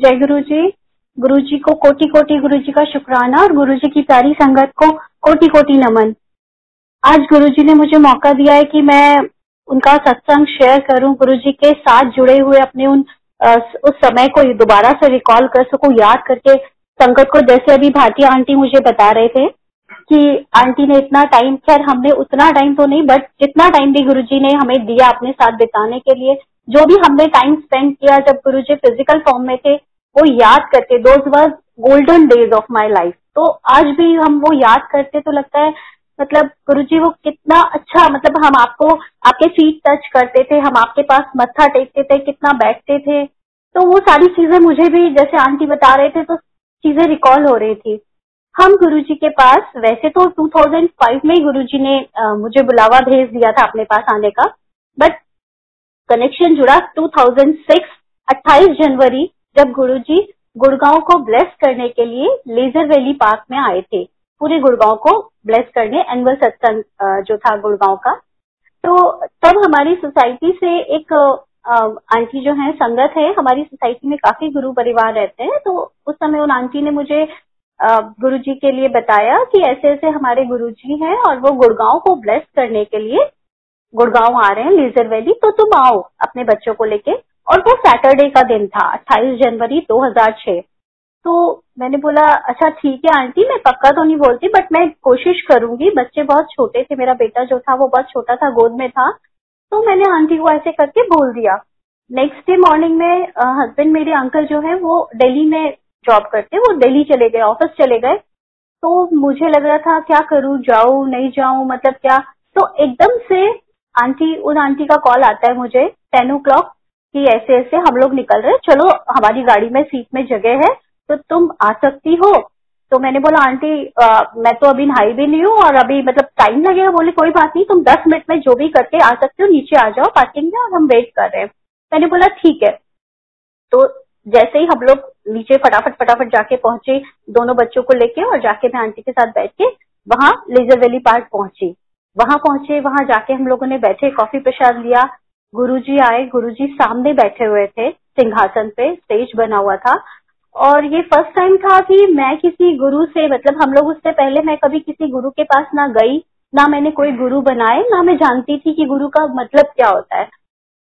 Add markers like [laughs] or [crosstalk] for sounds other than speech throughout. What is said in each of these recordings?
जय गुरु जी गुरु जी को कोटि कोटि गुरु जी का शुक्राना और गुरु जी की प्यारी संगत को कोटि कोटि नमन। आज गुरु जी ने मुझे मौका दिया है कि मैं उनका सत्संग शेयर करूँ गुरु जी के साथ जुड़े हुए अपने उन उस समय को दोबारा से रिकॉल कर सकूँ, याद करके संगत को। जैसे अभी भारतीय आंटी मुझे बता रहे थे कि आंटी ने इतना टाइम खैर हमने उतना टाइम तो नहीं बट जितना टाइम भी गुरु जी ने हमें दिया अपने साथ बिताने के लिए, जो भी हमने टाइम स्पेंड किया, जब गुरु जी फ़िज़िकल फॉर्म में थे वो याद करते those was golden days of my life तो आज भी हम वो याद करते तो लगता है मतलब गुरु जी वो कितना अच्छा मतलब हम आपको आपके फीट टच करते थे हम आपके पास मत्था टेकते थे कितना बैठते थे। तो वो सारी चीज़ें मुझे भी जैसे आंटी बता रहे थे तो चीज़ें रिकॉल हो रही थी। हम गुरुजी के पास वैसे तो 2005 में ही गुरुजी ने आ, मुझे बुलावा भेज दिया था अपने पास आने का बट कनेक्शन जुड़ा 2006 28 जनवरी जब गुरुजी गुड़गांव को ब्लेस करने के लिए लेजर वैली पार्क में आए थे, पूरे गुड़गांव को ब्लेस करने एनुअल सत्संग जो था गुड़गांव का तो तब हमारी सोसाइटी से एक आंटी जो है, संगत है, हमारी सोसाइटी में काफ़ी गुरु परिवार रहते हैं तो उस समय उन आंटी ने मुझे गुरु जी के लिए बताया कि ऐसे ऐसे हमारे गुरु जी हैं और वो गुड़गांव को ब्लेस करने के लिए गुड़गांव आ रहे हैं लेजर वैली तो तुम आओ अपने बच्चों को लेके। और वो सैटरडे का दिन था 28 जनवरी 2006 तो मैंने बोला अच्छा ठीक है, आंटी, मैं पक्का तो नहीं बोलती बट मैं कोशिश करूँगी। बच्चे बहुत छोटे थे, मेरा बेटा जो था वो बहुत छोटा था, गोद में था। तो मैंने आंटी को ऐसे करके बोल दिया। नेक्स्ट डे मॉर्निंग में हस्बैंड मेरे अंकल जो है, वो दिल्ली में जॉब करते वो दिल्ली चले गए ऑफ़िस चले गए। तो मुझे लग रहा था, क्या करूँ, जाऊँ, नहीं जाऊँ मतलब क्या? तो एकदम से आंटी, उन आंटी का कॉल आता है मुझे टेन ओ क्लॉक कि ऐसे ऐसे हम लोग निकल रहे चलो हमारी गाड़ी में सीट में जगह है तो तुम आ सकती हो। तो मैंने बोला आंटी आ, मैं तो अभी नहाई भी नहीं हूँ और अभी मतलब टाइम लगेगा। बोले कोई बात नहीं तुम दस मिनट में जो भी करके आ सकते हो नीचे आ जाओ पार्किंग में और हम वेट कर रहे हैं। मैंने बोला ठीक है। तो जैसे ही हम लोग नीचे फटाफट फटाफट जाके पहुँचे दोनों बच्चों को लेके और जाके मैं आंटी के साथ बैठ के वहाँ लेजर वैली पार्क पहुँची। वहाँ पहुँचे वहाँ जाके हम लोगों ने बैठे कॉफ़ी प्रसाद लिया गुरुजी आए, गुरुजी सामने बैठे हुए थे, सिंहासन पे स्टेज बना हुआ था। और ये फ़र्स्ट टाइम था कि मैं किसी गुरु से मतलब हम लोग उससे पहले मैं कभी किसी गुरु के पास ना गई, ना मैंने कोई गुरु बनाए, ना मैं जानती थी कि गुरु का मतलब क्या होता है।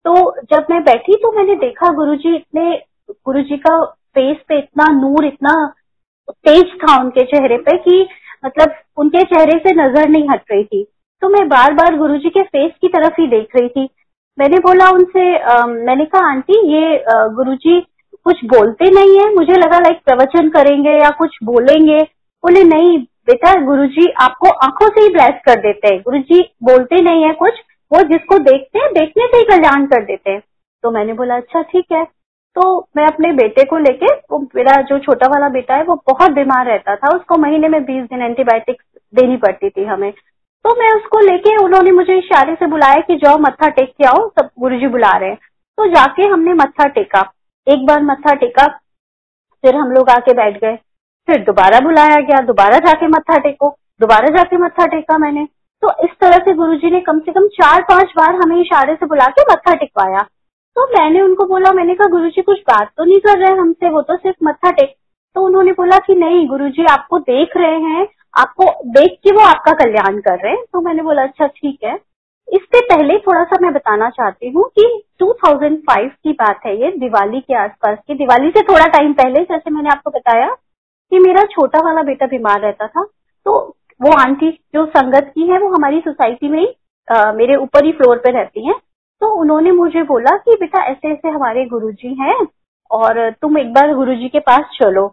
तो जब मैं बैठी तो मैंने देखा गुरुजी इतने, गुरुजी का फेस पे इतना नूर, इतना तेज था उनके चेहरे पे कि मतलब उनके चेहरे से नज़र नहीं हट रही थी। तो मैं बार बार गुरुजी के फेस की तरफ़ ही देख रही थी। मैंने बोला उनसे मैंने कहा, आंटी, ये गुरुजी कुछ बोलते नहीं है। मुझे लगा लाइक प्रवचन करेंगे या कुछ बोलेंगे। बोले, नहीं, बेटा, गुरुजी आपको आँखों से ही ब्लेस कर देते हैं। गुरुजी बोलते नहीं है कुछ। वो जिसको देखते हैं, देखने से ही कल्याण कर देते हैं। तो मैंने बोला अच्छा ठीक है। तो मैं अपने बेटे को लेके, वो मेरा जो छोटा वाला बेटा है, वो बहुत बीमार रहता था। उसको महीने में बीस दिन एंटीबायोटिक्स देनी पड़ती थी हमें। तो मैं उसको लेके, उन्होंने मुझे इशारे से बुलाया कि जाओ मत्था टेक के आओ, सब गुरुजी बुला रहे हैं। तो जाके हमने मत्था टेका। एक बार मत्था टेका, फिर हम लोग आके बैठ गए। फिर दोबारा बुलाया गया, दोबारा जाके मत्था टेको, दोबारा जाके मत्था टेका मैंने। तो इस तरह से गुरुजी ने कम से कम चार पाँच बार हमें इशारे से बुला के मत्था टिकवाया। तो मैंने उनको बोला, मैंने कहा, गुरुजी, कुछ बात तो नहीं कर रहे हमसे, वो तो सिर्फ़ मत्था टेक। तो उन्होंने बोला कि, नहीं, गुरुजी, आपको देख रहे हैं आपको देख के वो आपका कल्याण कर रहे हैं। तो मैंने बोला अच्छा ठीक है। इससे पहले थोड़ा सा मैं बताना चाहती हूँ कि 2005 की बात है ये, दिवाली के आसपास की। दिवाली से थोड़ा टाइम पहले जैसे मैंने आपको बताया कि मेरा छोटा वाला बेटा बीमार रहता था। तो वो आंटी जो संगत की है, वो हमारी सोसाइटी में ही मेरे ऊपर ही फ्लोर पे रहती है। तो उन्होंने मुझे बोला कि, बेटा ऐसे ऐसे हमारे गुरुजी हैं और तुम एक बार गुरुजी के पास चलो।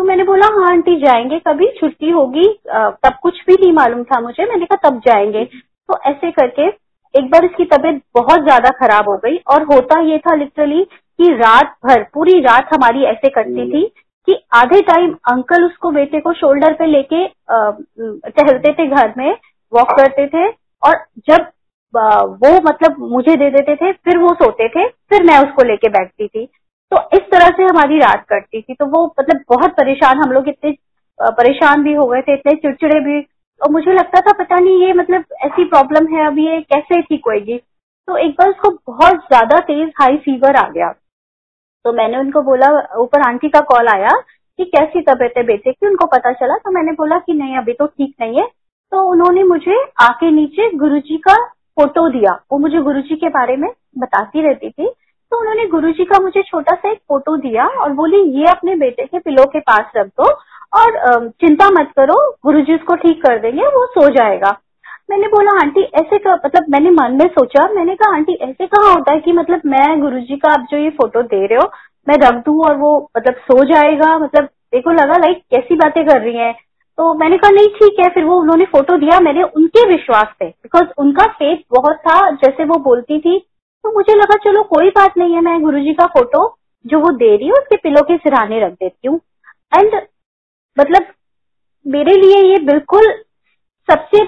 तो मैंने बोला हाँ आंटी जाएँगे कभी, छुट्टी होगी तब कुछ भी नहीं मालूम था मुझे, मैंने कहा, तब जाएँगे। तो ऐसे करके एक बार इसकी तबीयत बहुत ज़्यादा खराब हो गई और होता ये था लिटरली कि रात भर, पूरी रात हमारी ऐसे करती थी कि आधे टाइम अंकल उसको बेटे को शोल्डर पे लेके टहलते थे घर में वॉक करते थे और जब वो मतलब मुझे दे देते थे, फिर वो सोते थे, फिर मैं उसको लेके बैठती थी। तो इस तरह से हमारी रात कटती थी। तो वो मतलब बहुत परेशान, हम लोग इतने परेशान भी हो गए थे, इतने चिड़चिड़े भी। और मुझे लगता था पता नहीं ये मतलब ऐसी प्रॉब्लम है अभी ये कैसे ठीक होएगी तो एक बार उसको बहुत ज़्यादा तेज हाई फीवर आ गया। तो मैंने उनको बोला, ऊपर आंटी का कॉल आया कि कैसी तबीयत है बेटे की? उनको पता चला तो मैंने बोला कि नहीं, अभी तो ठीक नहीं है। तो उन्होंने मुझे आके नीचे गुरुजी का फ़ोटो दिया। वो मुझे गुरुजी के बारे में बताती रहती थी। तो उन्होंने गुरुजी का मुझे छोटा सा एक फ़ोटो दिया और बोली, ये अपने बेटे के पिलो के पास रख दो और चिंता मत करो, गुरुजी उसको ठीक कर देंगे, वो सो जाएगा। मैंने बोला, आंटी, ऐसे का मतलब मैंने मन में सोचा, मैंने कहा, आंटी, ऐसे कहा होता है कि मतलब मैं गुरुजी का आप जो ये फ़ोटो दे रहे हो, मैं रख दू और वो मतलब सो जाएगा? मतलब देखो, लगा लाइक कैसी बातें कर रही है। तो मैंने कहा, नहीं, ठीक है। फिर वो उन्होंने फ़ोटो दिया, मैंने उनके विश्वास पे बिकॉज़ उनका फेथ बहुत था, जैसे वो बोलती थी तो मुझे लगा, चलो, कोई बात नहीं है, मैं गुरु का फ़ोटो जो वो दे रही हूँ, उसके पिलो के सिराने रख देती हूँ। एंड मतलब मेरे लिए ये बिल्कुल सबसे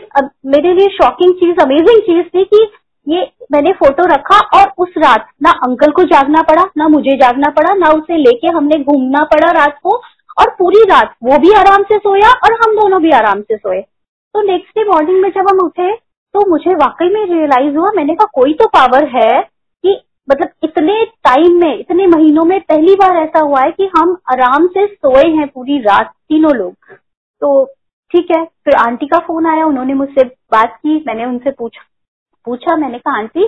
मेरे लिए शॉकिंग चीज़ अमेजिंग चीज़ थी कि ये मैंने फ़ोटो रखा और उस रात ना अंकल को जागना पड़ा, ना मुझे जागना पड़ा, ना उसे लेके हमने घूमना पड़ा रात को और पूरी रात वो भी आराम से सोया और हम दोनों भी आराम से सोए। तो नेक्स्ट डे मॉर्निंग में जब हम उठे तो मुझे वाकई में रियलाइज़ हुआ, मैंने कहा, कोई तो पावर है कि मतलब इतने टाइम में, इतने महीनों में पहली बार ऐसा हुआ है कि हम आराम से सोए हैं पूरी रात, तीनों लोग। तो ठीक है, फिर आंटी का फ़ोन आया, उन्होंने मुझसे बात की, मैंने उनसे पूछा। पूछा, मैंने कहा, आंटी,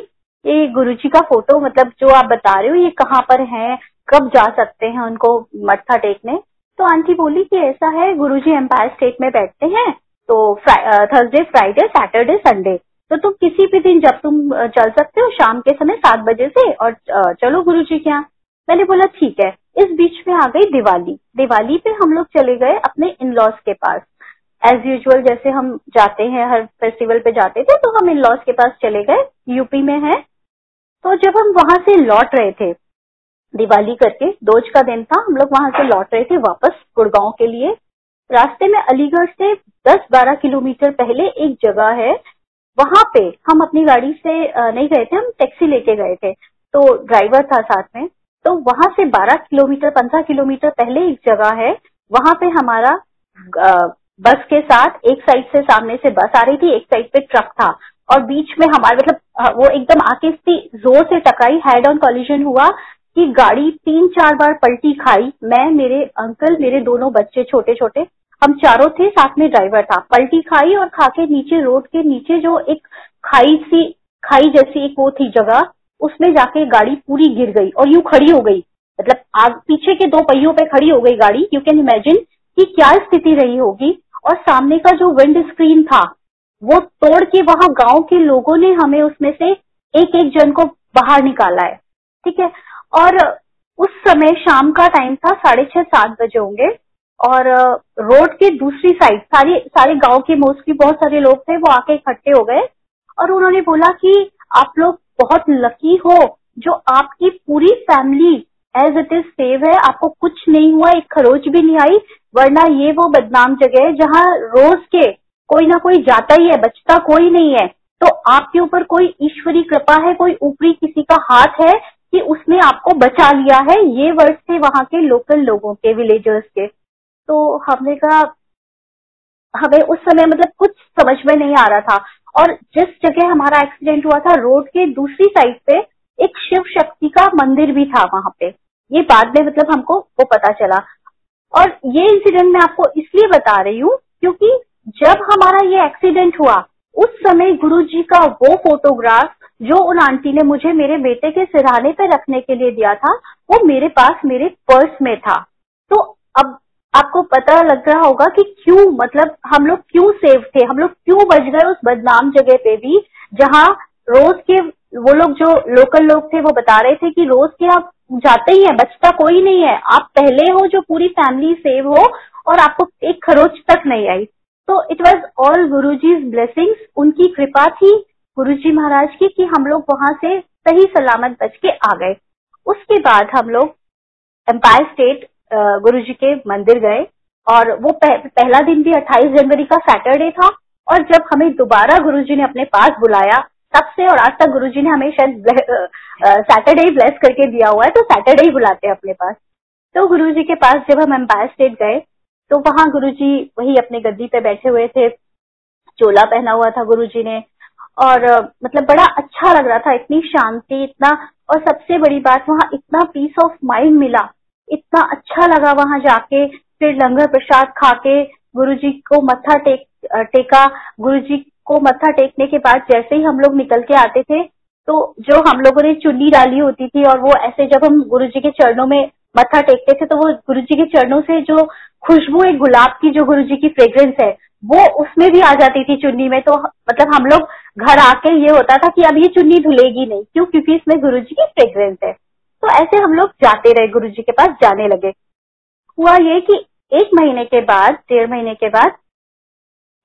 ये गुरुजी का फ़ोटो मतलब जो आप बता रहे हो, ये कहाँ पर है? कब जा सकते हैं उनको मत्था टेकने? तो आंटी बोली कि, ऐसा है, गुरुजी एम्पायर स्टेट में बैठते हैं तो थर्सडे फ्राइडे सैटरडे संडे तो तुम किसी भी दिन जब तुम चल सकते हो शाम के समय सात बजे से और चलो गुरु जी के यहाँ। मैंने बोला, ठीक है। इस बीच में आ गई दिवाली। दिवाली पे हम लोग चले गए अपने इन लॉज के पास। एज यूजल जैसे हम जाते हैं, हर फेस्टिवल पे जाते थे तो हम इन लॉज के पास चले गए। यूपी में है। तो जब हम वहाँ से लौट रहे थे, दिवाली करके, दोज का दिन था, हम लोग वहाँ से लौट रहे थे वापस गुड़गांव के लिए। रास्ते में अलीगढ़ से 10-12 किलोमीटर पहले एक जगह है। वहाँ पे हम अपनी गाड़ी से नहीं गए थे, हम टैक्सी लेके गए थे। तो ड्राइवर था साथ में। तो वहाँ से 12 किलोमीटर 15 किलोमीटर पहले एक जगह है। वहाँ पे हमारा बस के साथ एक साइड से सामने से बस आ रही थी, एक साइड पे ट्रक था। और बीच में हमारे मतलब वो एकदम आके ज़ोर से टकराई हेड ऑन कॉलिजन हुआ कि गाड़ी तीन चार बार पलटी खाई। मैं, मेरे अंकल मेरे दोनों बच्चे छोटे छोटे हम चारों थे, साथ में ड्राइवर था। पलटी खाई और खाके नीचे, रोड के नीचे जो एक खाई सी, खाई जैसी एक वो थी जगह, उसमें जाके गाड़ी पूरी गिर गई और यूँ खड़ी हो गई। मतलब आग, पीछे के दो पहियों पे खड़ी हो गई गाड़ी। यू कैन इमेजिन कि क्या स्थिति रही होगी। और सामने का जो विंड स्क्रीन था, वो तोड़ के वहाँ गाँव के लोगों ने हमें उसमें से एक एक जन को बाहर निकाला है। ठीक है? और उस समय शाम का टाइम था, साढ़े छह, सात बजे होंगे। और रोड के दूसरी साइड सारे सारे गाँव के मोस्टली बहुत सारे लोग थे, वो आके इकट्ठे हो गए और उन्होंने बोला कि आप लोग बहुत लकी हो, जो आपकी पूरी family as it is safe है, आपको कुछ नहीं हुआ, एक खरोच भी नहीं आई, वरना ये वो बदनाम जगह है जहाँ रोज के कोई ना कोई जाता ही है, बचता कोई नहीं है। तो आपके ऊपर कोई ईश्वरी कृपा है, कोई ऊपरी किसी का हाथ है कि उसने आपको बचा लिया है, ये वर्ड थे वहाँ के लोकल लोगों के विलेजर्स के। तो हमने कहा, हमें उस समय मतलब कुछ समझ में नहीं आ रहा था। और जिस जगह हमारा एक्सीडेंट हुआ था रोड के दूसरी साइड पे एक शिव शक्ति का मंदिर भी था वहाँ पे। ये बाद में मतलब हमको वो पता चला। और ये इंसिडेंट मैं आपको इसलिए बता रही हूँ क्योंकि जब हमारा ये एक्सीडेंट हुआ, उस समय गुरु जी का वो फोटोग्राफ जो उन आंटी ने मुझे मेरे बेटे के सिरहाने पे रखने के लिए दिया था, वो मेरे पास मेरे पर्स में था। तो अब आपको पता लग रहा होगा कि क्यों मतलब हम लोग क्यों सेव थे, हम लोग क्यों बच गए उस बदनाम जगह पे भी, जहाँ रोज के वो लोग जो लोकल लोग थे, वो बता रहे थे कि रोज के आप जाते ही है, बचता कोई नहीं है। आप पहले हो जो पूरी फैमिली सेव हो और आपको एक खरोच तक नहीं आई। तो it was all Guru ji blessings उनकी कृपा थी गुरु जी महाराज की कि हम लोग वहाँ से सही सलामत बच के आ गए। उसके बाद हम लोग एम्पायर स्टेट गुरु जी के मंदिर गए और वो पह, पहला दिन भी 28 जनवरी का सैटरडे था और जब हमें दोबारा गुरु जी ने अपने पास बुलाया तब से और आज तक गुरु जी ने हमें शायद सैटरडे ही ब्लेस करके दिया हुआ है तो सैटरडे ही बुलाते हैं अपने पास। तो गुरु जी के पास जब हम एम्पायर स्टेट गए तो वहाँ गुरु जी वही अपने गद्दी पे बैठे हुए थे चोला पहना हुआ था गुरु जी ने और मतलब बड़ा अच्छा लग रहा था इतनी शांति इतना और सबसे बड़ी बात वहाँ इतना पीस ऑफ़ माइंड मिला इतना अच्छा लगा वहाँ जाके, फिर लंगर प्रसाद खा के गुरु जी को मत्था टेक टेका। गुरु जी को मत्था टेकने के बाद जैसे ही हम लोग निकल के आते थे तो जो हम लोगों ने चुन्नी डाली होती थी और वो ऐसे जब हम गुरु जी के चरणों में मत्था टेकते थे तो वो गुरु जी के चरणों से जो खुशबू, एक गुलाब की जो गुरु जी की फ्रेग्रेंस है, वो उसमें भी आ जाती थी चुन्नी में। तो मतलब हम लोग घर आके ये होता था कि अब ये चुन्नी धुलेगी नहीं। क्यों? क्योंकि इसमें गुरु जी की फ्रेग्रेंस है। तो ऐसे हम लोग जाते रहे गुरु जी के पास जाने लगे। हुआ ये कि एक महीने के बाद, डेढ़ महीने के बाद,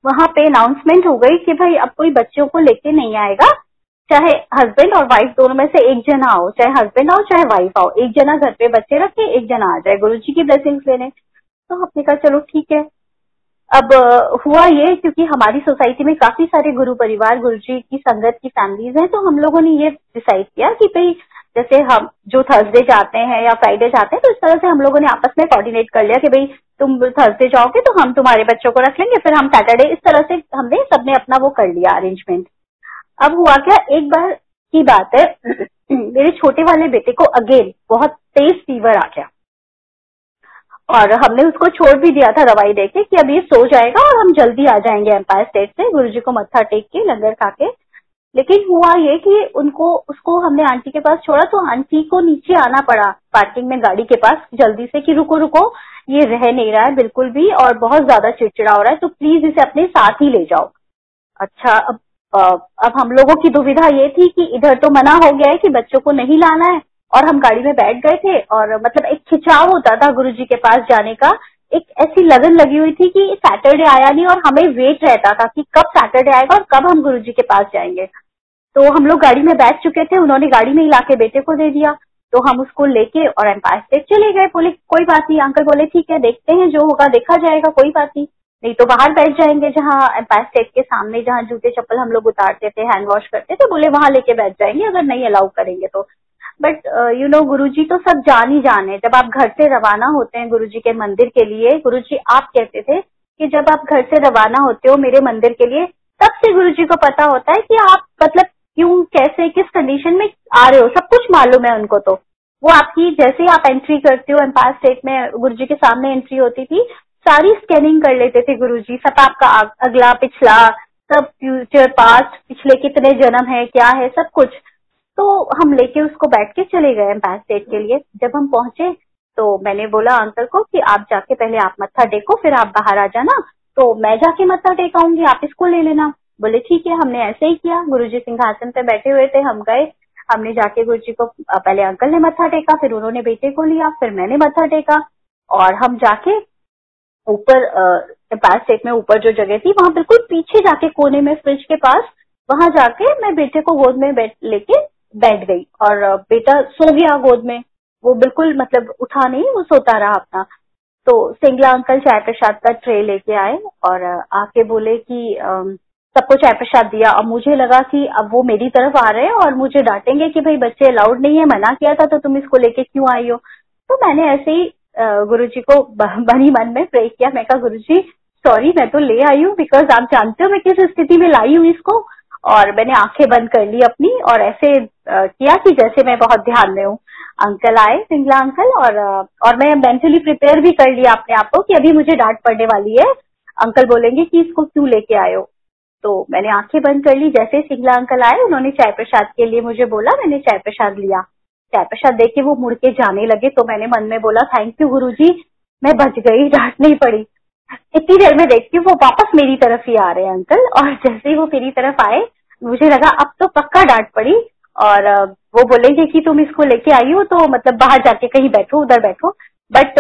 वहाँ पे अनाउंसमेंट हो गई कि भाई अब कोई बच्चों को लेके नहीं आएगा। चाहे हस्बैंड और वाइफ दोनों में से एक जना आओ, चाहे हस्बैंड आओ, चाहे वाइफ आओ, एक जना घर पे बच्चे रखे एक जना आ जाए गुरु जी की ब्लेसिंग्स लेने। तो हमने कहा, चलो ठीक है। अब हुआ ये क्योंकि हमारी सोसाइटी में काफ़ी सारे गुरु परिवार गुरु जी की संगत की फैमिलीज़ हैं तो हम लोगों ने ये डिसाइड किया कि भाई जैसे हम, जो थर्सडे जाते हैं या फ्राइडे जाते हैं तो इस तरह से हम लोगों ने आपस में कोऑर्डिनेट कर लिया कि भाई, तुम थर्सडे जाओगे तो हम तुम्हारे बच्चों को रख लेंगे, फिर हम सैटरडे इस तरह से हमने सबने अपना वो कर लिया अरेंजमेंट अब हुआ क्या, एक बार की बात है, [clears throat] मेरे छोटे वाले बेटे को अगेन बहुत तेज फीवर आ गया। और हमने उसको छोड़ भी दिया था दवाई देके कि अब ये सो जाएगा और हम जल्दी आ जाएँगे एम्पायर स्टेट से गुरु जी को मत्था टेक के, लंगर खा के। लेकिन हुआ ये कि उनको, उसको हमने आंटी के पास छोड़ा तो आंटी को नीचे आना पड़ा पार्किंग में गाड़ी के पास, जल्दी से कि रुको रुको, ये रह नहीं रहा है, बिल्कुल भी, और बहुत ज़्यादा चिड़चिड़ा हो रहा है तो प्लीज़ इसे अपने साथ ही ले जाओ। अच्छा अब अब हम लोगों की दुविधा ये थी कि इधर तो मना हो गया है कि बच्चों को नहीं लाना है, और हम गाड़ी में बैठ गए थे, और मतलब एक खिंचाव होता था गुरु के पास जाने का एक ऐसी लगन लगी हुई थी कि सैटरडे आया नहीं और हमें वेट रहता था कि कब सैटरडे आएगा और कब हम गुरु जी के पास जाएँगे। तो हम लोग गाड़ी में बैठ चुके थे, उन्होंने गाड़ी में ही लाके बेटे को दे दिया। तो हम उसको लेके और एम्पायर स्टेट चले गए। बोले कोई बात नहीं। अंकल बोले, ठीक है, देखते हैं जो होगा, देखा जाएगा, कोई बात नहीं। नहीं तो बाहर बैठ जाएँगे जहाँ एम्पायर स्टेट के सामने, जहाँ जूते चप्पल हम लोग उतारते थे हैंड वॉश करते थे, बोले वहाँ लेके बैठ जाएँगे, अगर नहीं अलाउ करेंगे तो। बट यू नो गुरु जी तो सब जान ही जाने जब आप घर से रवाना होते हैं गुरु जी के मंदिर के लिए गुरु जी आप कहते थे कि जब आप घर से रवाना होते हो मेरे मंदिर के लिए, तब से गुरु जी को पता होता है कि आप मतलब क्यों, कैसे, किस कंडीशन में आ रहे हो? सब कुछ मालूम है उनको तो। वो आपकी, जैसे ही आप एंट्री करते हो एम्पायर स्टेट में गुरु जी के सामने एंट्री होती थी, सारी स्कैनिंग कर लेते थे गुरु जी सब आपका अगला, पिछला, सब फ्यूचर पास्ट पिछले कितने जन्म है, क्या है, सब कुछ। तो हम लेके उसको बैठ के चले गए एम्पायर स्टेट के लिए। जब हम पहुँचे तो मैंने बोला अंकल को कि आप जाके पहले आप मत्था टेको, फिर आप बाहर आ जाना। तो मैं जाके मत्था टेकाऊँगी, आप इसको ले लेना। बोले, ठीक है, हमने ऐसे ही किया। गुरु जी सिंहासन पे बैठे हुए थे, हम गए। हमने जाके गुरु जी को पहले अंकल ने मत्था टेका, फिर उन्होंने बेटे को लिया, फिर मैंने मत्था टेका। और हम जाके ऊपर एम्पायर स्टेट में ऊपर जो जगह थी, वहाँ बिल्कुल पीछे जाके कोने में फ्रिज के पास, वहाँ जाके मैं बेटे को गोद में लेके बैठ गई। और बेटा सो गया गोद में। वो बिल्कुल मतलब उठा नहीं, वो सोता रहा अपना। तो सिंगला अंकल चाय प्रसाद का ट्रे लेके आए और आके बोले कि सबको चाय प्रसाद दिया। और मुझे लगा कि अब वो मेरी तरफ़ आ रहे हैं और मुझे डांटेंगे कि भाई बच्चे अलाउड नहीं है, मना किया था तो तुम इसको लेके क्यों आई हो? तो मैंने ऐसे ही गुरु जी को बनी मन में प्रे किया। मैं कहा गुरु जी सॉरी मैं तो ले आई हूँ बिकॉज़ आप जानते हो मैं किस स्थिति में लाई हूँ इसको? और मैंने आँखें बंद कर ली अपनी और ऐसे किया कि जैसे मैं बहुत ध्यान में हूँ। अंकल आए, सिंगला अंकल, और और मैं मेंटली प्रिपेयर भी कर लिया अपने आप को कि अभी मुझे डांट पड़ने वाली है। अंकल बोलेंगे कि इसको क्यों लेके हो? तो मैंने आँखें बंद कर ली। जैसे सिंगला अंकल आए, उन्होंने चाय प्रसाद के लिए मुझे बोला, मैंने चाय प्रसाद लिया। चाय प्रसाद दे के वो मुड़ के जाने लगे तो मैंने मन में बोला थैंक यू गुरु जी मैं बच गई, डांट नहीं पड़ी। इतनी देर में देखती हूँ, वो वापस मेरी तरफ़ ही आ रहे हैं, अंकल। और [laughs] जैसे ही वो मेरी तरफ़ आए, मुझे लगा, अब तो पक्का डांट पड़ी। और वो बोलेंगे कि तुम इसको लेके आई हो तो मतलब बाहर जाके कहीं बैठो, उधर बैठो। बट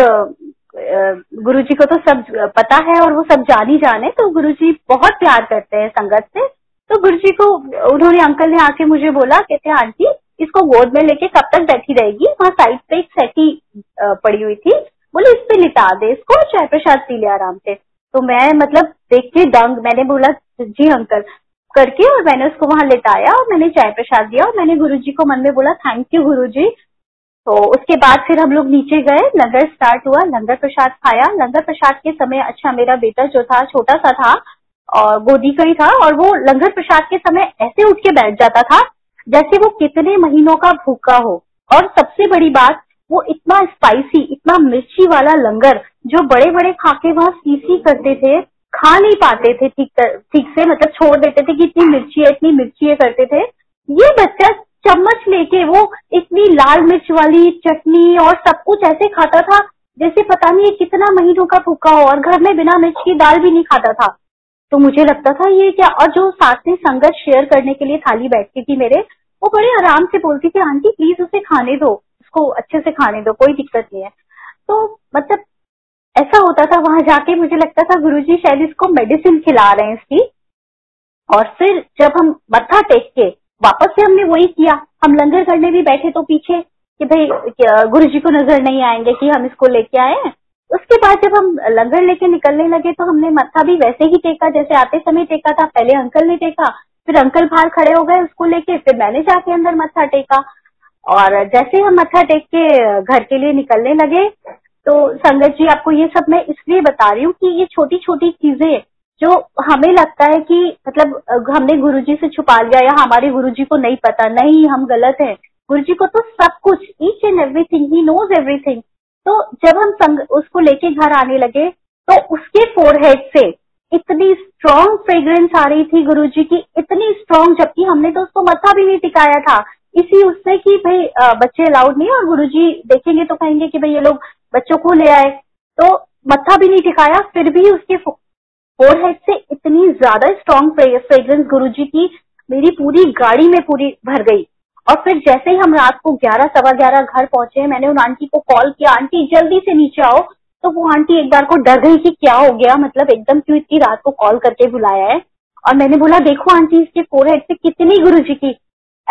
गुरु जी को तो सब पता है और वो सब जान ही जाने तो गुरु जी बहुत प्यार करते हैं संगत से। तो गुरु जी को, उन्होंने, अंकल ने आके मुझे बोला, कहते आंटी, इसको गोद में लेके कब तक बैठी रहेगी? वहाँ साइड पे एक सेटी पड़ी हुई थी। बोले, इस पे लिटा दे, इसको चाय प्रसाद पी लिया आराम से। तो मैं मतलब देख के दंग, मैंने बोला, जी अंकल करके और मैंने उसको वहाँ लिटाया और मैंने चाय प्रसाद दिया और मैंने गुरु को मन में बोला थैंक यू गुरु तो उसके बाद फिर हम लोग नीचे गए, लंगर स्टार्ट हुआ, लंगर प्रसाद खाया। लंगर प्रसाद के समय अच्छा मेरा बेटा जो था, छोटा सा था, और गोदी का ही था, और वो लंगर प्रसाद के समय ऐसे उठ के बैठ जाता था, जैसे वो कितने महीनों का भूखा हो। और सबसे बड़ी बात वो इतना स्पाइसी इतना मिर्ची वाला लंगर, जो बड़े बड़े खाके वहाँ सीसी करते थे, खा नहीं पाते थे ठीक ठीक से मतलब छोड़ देते थे कि इतनी मिर्ची है, इतनी मिर्ची है करते थे। ये बच्चा चम्मच लेके वो इतनी लाल मिर्च वाली चटनी और सब कुछ ऐसे खाता था, जैसे पता नहीं ये कितना महीनों का भूखा हो, और घर में बिना मिर्च की दाल भी नहीं खाता था। तो मुझे लगता था ये क्या, और जो साथ में संगत शेयर करने के लिए थाली बैठती थी मेरे, वो बड़े आराम से बोलती थी, आंटी प्लीज़ उसे खाने दो। उसको अच्छे से खाने दो, कोई दिक्कत नहीं है। तो मतलब ऐसा होता था, वहाँ जाके मुझे लगता था गुरु जी शायद इसको मेडिसिन खिला रहे हैं इसकी। और फिर जब हम मत्था टेक के वापस से हमने वही किया, हम लंगर करने भी बैठे तो पीछे कि भाई गुरु जी को नज़र नहीं आएँगे कि हम इसको लेके आए हैं। उसके बाद जब हम लंगर लेके निकलने लगे तो हमने मत्था भी वैसे ही टेका, जैसे आते समय टेका था, पहले अंकल ने टेका, फिर अंकल बाहर खड़े हो गए उसको लेके, फिर मैंने जाके अंदर मत्था टेका। और जैसे हम मत्था टेक के घर के लिए निकलने लगे तो संगत जी आपको ये सब मैं इसलिए बता रही हूँ कि ये छोटी छोटी चीज़ें जो हमें लगता है कि मतलब हमने गुरुजी से छुपा लिया या हमारे गुरुजी को नहीं पता, नहीं, हम गलत हैं। गुरुजी को तो सब कुछ ईच एंड एवरीथिंग ही नोज़ एवरीथिंग तो जब हम संग, उसको लेके घर आने लगे तो उसके फोरहेड से इतनी स्ट्रॉन्ग फ्रेग्रेंस आ रही थी गुरुजी की, इतनी स्ट्रॉन्ग जबकि हमने तो उसको मथा भी नहीं टिकाया था। इसी उससे कि भाई बच्चे अलाउड नहीं और गुरुजी देखेंगे तो कहेंगे कि भाई ये लोग बच्चों को ले आए। तो मत्था भी नहीं टिकाया, फिर भी उसके फोर हेड से इतनी ज़्यादा स्ट्रॉन्ग फ्रेग्रेंस गुरुजी की मेरी पूरी गाड़ी में पूरी भर गई। और फिर जैसे ही हम रात को ग्यारह, सवा ग्यारह घर पहुँचे, मैंने उन आंटी को कॉल किया, आंटी, जल्दी से नीचे आओ। तो वो आंटी एक बार को डर गई कि क्या हो गया मतलब एकदम क्यों इतनी रात को कॉल करके बुलाया है। और मैंने बोला, देखो आंटी, इसके फोरहेड पे कितनी गुरु जी की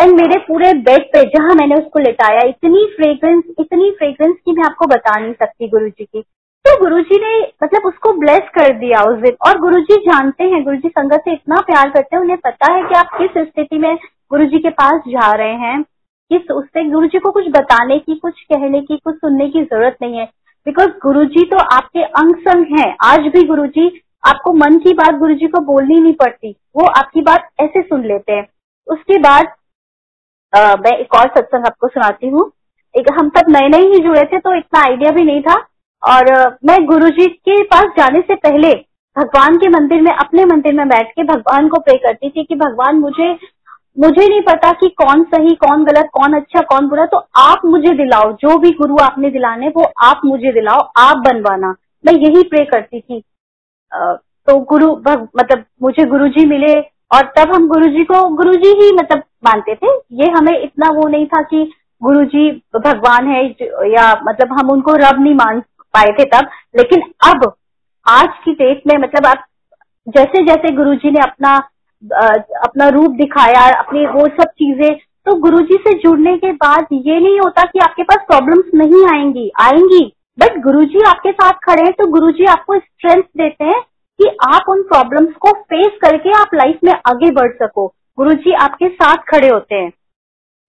एंड मेरे पूरे बेड पे जहाँ मैंने उसको लेटाया, इतनी फ्रेग्रेंस इतनी फ्रेग्रेंस की मैं आपको बता नहीं सकती गुरु जी की। तो गुरु जी ने मतलब उसको ब्लेस कर दिया उस दिन। और गुरु जी जानते हैं गुरु जी संगत से इतना प्यार करते हैं, उन्हें पता है कि आप किस स्थिति में गुरु जी के पास जा रहे हैं। किस उससे गुरु जी को कुछ बताने की, कुछ कहने की, कुछ सुनने की ज़रूरत नहीं है। बिकॉज़ गुरु जी तो आपके अंग संग है। आज भी गुरु जी आपको मन की बात गुरु जी को बोलनी नहीं पड़ती। वो आपकी बात ऐसे सुन लेते हैं। उसके बाद मैं एक और सत्संग आपको सुनाती हूँ। एक, हम सब नए नए ही जुड़े थे तो इतना आइडिया भी नहीं था। और मैं गुरुजी के पास जाने से पहले भगवान के मंदिर में, अपने मंदिर में बैठ के भगवान को प्रे करती थी कि भगवान मुझे मुझे नहीं पता कि कौन सही, कौन गलत, कौन अच्छा कौन बुरा तो आप मुझे दिलाओ। जो भी गुरु आपने दिलाने वो आप मुझे दिलाओ, आप बनवाना। मैं यही प्रे करती थी। तो गुरु मतलब मुझे गुरुजी मिले और तब हम गुरुजी को, गुरुजी ही मतलब मानते थे। ये हमें इतना वो नहीं था कि गुरुजी भगवान है या मतलब हम उनको रब नहीं मान पाए थे तब। लेकिन अब, आज की डेट में मतलब आप जैसे जैसे गुरुजी ने अपना अपना रूप दिखाया, अपनी वो सब चीज़ें तो गुरुजी से जुड़ने के बाद ये नहीं होता कि आपके पास प्रॉब्लम्स नहीं आएँगी आएँगी। बट गुरुजी आपके साथ खड़े हैं तो गुरुजी आपको स्ट्रेंथ देते हैं। कि आप उन प्रॉब्लम्स को फेस करके आप लाइफ में आगे बढ़ सको। गुरु जी आपके साथ खड़े होते हैं।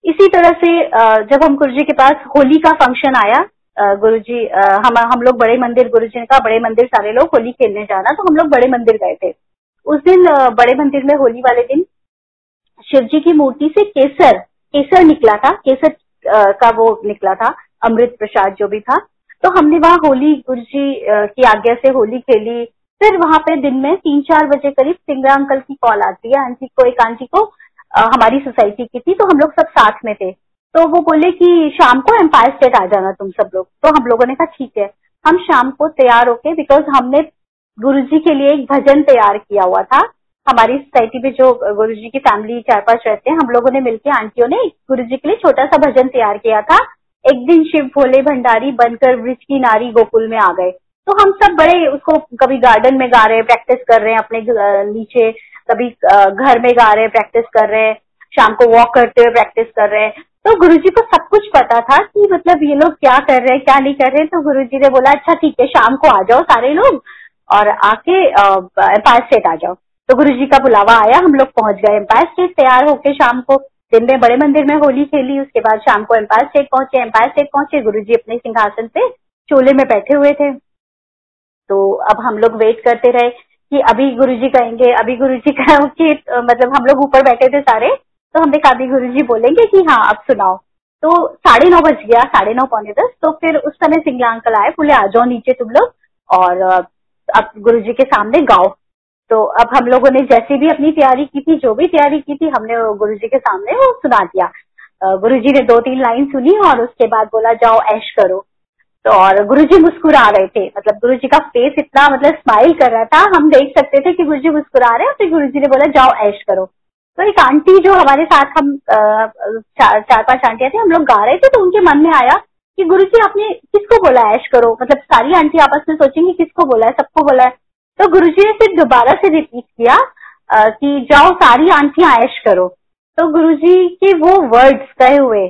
इसी तरह से जब हम गुरु जी के पास होली का फ़ंक्शन आया गुरु जी हम हम लोग बड़े मंदिर, गुरुजी ने कहा, बड़े मंदिर सारे लोग होली खेलने जाना। तो हम लोग बड़े मंदिर गए थे। उस दिन बड़े मंदिर में होली वाले दिन शिव जी की मूर्ति से केसर केसर निकला था। केसर का वो निकला था, अमृत प्रसाद जो भी था। तो हमने वहाँ होली गुरु जी की आज्ञा से होली खेली। फिर वहाँ पे दिन में तीन चार बजे करीब सिंगरा अंकल की कॉल आती है आंटी को एक आंटी को आ, हमारी सोसाइटी की थी तो हम लोग सब साथ में थे। तो वो बोले कि शाम को एम्पायर स्टेट आ जाना तुम सब लोग। तो हम लोगों ने कहा ठीक है। हम शाम को तैयार होके बिकॉज़ हमने गुरु जी के लिए एक भजन तैयार किया हुआ था हमारी सोसाइटी में जो गुरु जी की फैमिली चार पाँच रहते हैं हम लोगों ने मिलकर आंटियों ने गुरु जी के लिए छोटा सा भजन तैयार किया था। एक दिन शिव भोले भंडारी बनकर वृक्ष की नारी गोकुल में आ गए। तो हम सब बड़े उसको कभी गार्डन में गा रहे हैं प्रैक्टिस कर रहे हैं अपने नीचे, कभी घर में गा रहे हैं प्रैक्टिस कर रहे हैं, शाम को वॉक करते हुए प्रैक्टिस कर रहे हैं। तो गुरुजी को सब कुछ पता था कि मतलब ये लोग क्या कर रहे हैं, क्या नहीं कर रहे हैं। तो गुरुजी ने बोला अच्छा ठीक है, शाम को आ जाओ सारे लोग और आके एम्पायर स्टेट आ जाओ। तो गुरु जी का बुलावा आया, हम लोग पहुँच गए एम्पायर स्टेट तैयार होके शाम को। दिन में बड़े मंदिर में होली खेली, उसके बाद शाम को एम्पायर स्टेट पहुँचे एम्पायर स्टेट पहुँचे गुरु जी अपने सिंहासन पे चोले में बैठे हुए थे। तो अब हम लोग वेट करते रहे कि अभी गुरुजी कहेंगे, अभी गुरुजी कहेंगे मतलब हम लोग ऊपर बैठे थे सारे तो हमने कहा, अभी गुरुजी बोलेंगे कि हाँ अब सुनाओ। तो साढ़े नौ बज गया, साढ़े नौ पौने दस तो फिर उस समय सिंगला अंकल आए, बोले, आ जाओ नीचे तुम लोग और अब गुरु जी के सामने गाओ। तो अब हम लोगों ने जैसे भी अपनी तैयारी की थी, जो भी तैयारी की थी, हमने गुरु जी के सामने वो सुना दिया। गुरु जी ने दो तीन लाइन सुनी और उसके बाद बोला, जाओ ऐश करो। तो और गुरु जी मुस्कुरा रहे थे। मतलब गुरु जी का फेस इतना मतलब स्माइल कर रहा था। हम देख सकते थे कि गुरु जी मुस्कुरा रहे हैं, फिर गुरु जी ने बोला, जाओ ऐश करो। तो एक आंटी जो हमारे साथ हम चार चार पाँच आंटियाँ थे, हम लोग गा रहे थे तो उनके मन में आया कि गुरु जी आपने किसको बोला ऐश करो? मतलब सारी आंटी आपस में सोचेंगे किसको बोला है, सबको बोला है। तो गुरु जी ने फिर दोबारा से रिपीट किया कि जाओ सारी आंटियाँ ऐश करो। तो गुरुजी के वो वर्ड्स कहे हुए